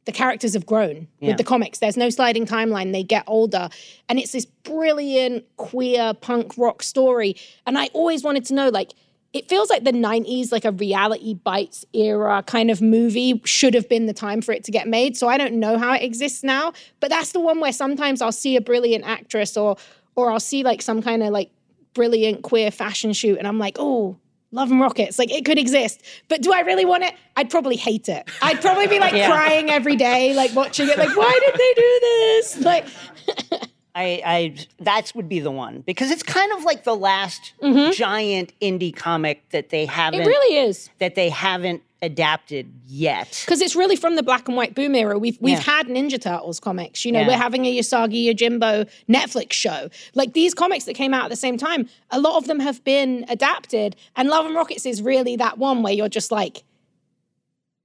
the characters have grown Yeah. with the comics. There's no sliding timeline. They get older. And it's this brilliant queer punk rock story. And i always wanted to know like it feels like the 90s like a reality bites era kind of movie should have been the time for it to get made. So i don't know how it exists now but that's the one where sometimes i'll see a brilliant actress or or i'll see like some kind of like brilliant queer fashion shoot and i'm like oh love and rockets like it could exist but do i really want it i'd probably hate it i'd probably be like Yeah. crying every day like watching it like why did they do this like I, I that would be the one because it's kind of like the last giant indie comic that they haven't. Mm-hmm. it really is that they haven't adapted yet. Because it's really from the black and white boom era. We've we've Yeah. had Ninja Turtles comics. You know, Yeah. we're having a Usagi Yojimbo Netflix show. Like these comics that came out at the same time, a lot of them have been adapted. And Love and Rockets is really that one where you're just like,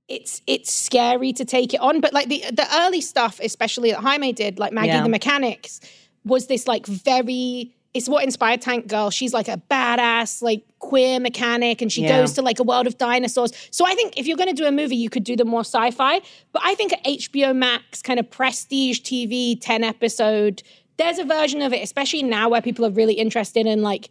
it's it's scary to take it on. But like the the early stuff, especially that Jaime did, like Maggie Yeah. the Mechanics, was this like very it's what inspired Tank Girl. She's like a badass, like queer mechanic, and she Yeah. goes to like a world of dinosaurs. So I think if you're going to do a movie, you could do the more sci-fi. But I think HBO Max, kind of prestige TV, ten episode, there's a version of it, especially now where people are really interested in like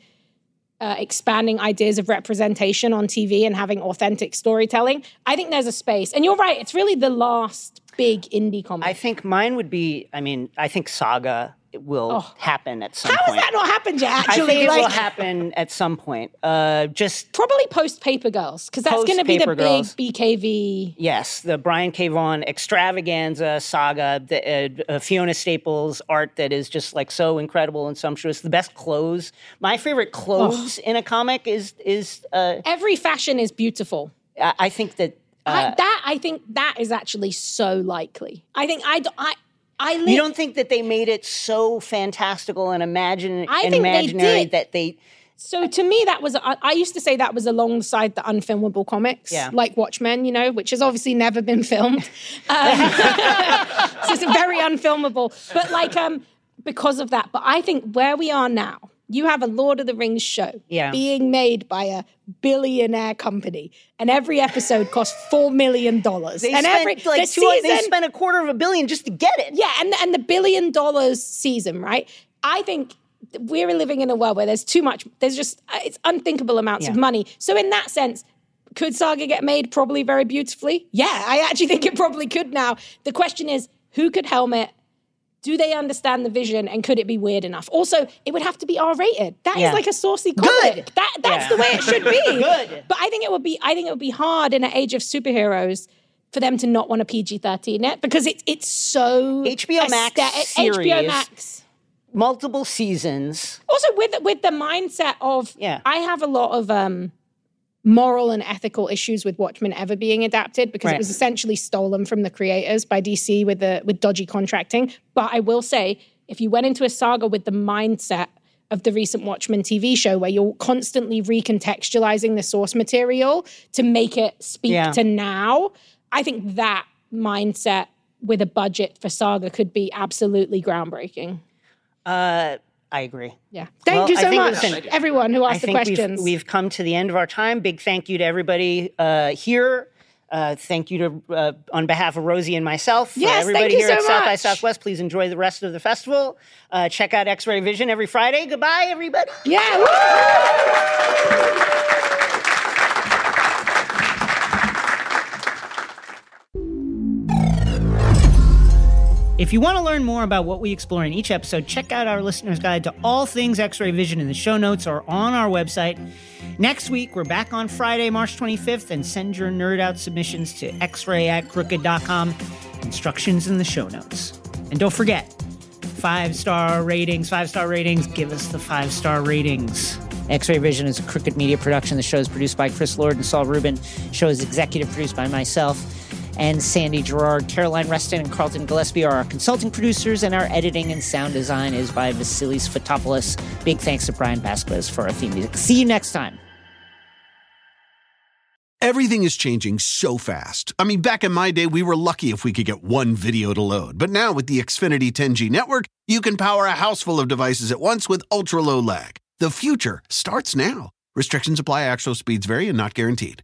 uh, expanding ideas of representation on TV and having authentic storytelling. I think there's a space, and you're right. It's really the last big indie comic. I think mine would be. I mean, I think Saga will happen at some Oh. How point. has that not happened yet? Actually, I think it like will happen at some point. Uh, just probably post Paper Girls because that's going to be the Post-Paper big BKV. Yes, the Brian K. Vaughan extravaganza saga, the uh, uh, Fiona Staples art that is just like so incredible and sumptuous. The best clothes. My favorite clothes in a comic is is. Uh, Every fashion is beautiful. I, I think that. I, Uh, that I think that is actually so likely. I think I d- I I you don't think that they made it so fantastical and imagine I and think they imaginary did. that they So to me, that was I I used to say that was alongside the unfilmable comics, Yeah. like Watchmen, you know, which has obviously never been filmed. Um, so it's very unfilmable. But like, um, because of that, but I think where we are now, you have a Lord of the Rings show Yeah. being made by a billionaire company, and every episode costs four million dollars. they and spent every like the two, they season- spent a quarter of a billion just to get it. yeah, and and the billion dollars season, right? I think we're living in a world where there's too much. There's just uh, it's unthinkable amounts of money. So in that sense, could Saga get made probably very beautifully? Yeah, I actually think it probably could. Now the question is, who could helm it? Do they understand the vision, and could it be weird enough? Also, it would have to be R rated. That is Yeah. like a saucy comic. Good. That that's Yeah. the way it should be. Good. But I think it would be. I think it would be hard in an age of superheroes for them to not want a PG thirteen it because it's it's so HBO Max series. HBO Max. Multiple seasons. Also with with the mindset of Yeah. I have a lot of um moral and ethical issues with Watchmen ever being adapted because Right. it was essentially stolen from the creators by DC with the with dodgy contracting. But I will say, if you went into a saga with the mindset of the recent Watchmen TV show where you're constantly recontextualizing the source material to make it speak Yeah. to now, I think that mindset with a budget for saga could be absolutely groundbreaking. Uh, I agree. Yeah. Thank Well, you so much, listen, everyone who asked the questions. We've, we've come to the end of our time. Big thank you to everybody uh, here. Uh, thank you to uh, on behalf of Rosie and myself. Yes, everybody thank you here so at South by. Southwest. Please enjoy the rest of the festival. Uh, check out X-Ray Vision every Friday. Goodbye, everybody. yeah. If you want to learn more about what we explore in each episode, check out our listener's guide to all things X ray vision in the show notes or on our website. Next week, we're back on Friday, March 25th, and send your nerd out submissions to xray at crooked.com. Instructions in the show notes. And don't forget, five star ratings, five star ratings, give us the five star ratings. X Ray Vision is a crooked media production. The show is produced by Chris Lord and Saul Rubin. The show is executive produced by myself and Sandy Girard. Caroline Reston and Carlton Gillespie are our consulting producers, and our editing and sound design is by Vasilis Fotopoulos. Big thanks to Brian Vasquez for our theme music. See you next time. Everything is changing so fast. I mean, back in my day, we were lucky if we could get one video to load. But now with the Xfinity 10G network, you can power a house full of devices at once with ultra low lag. The future starts now. Restrictions apply, actual speeds vary and not guaranteed.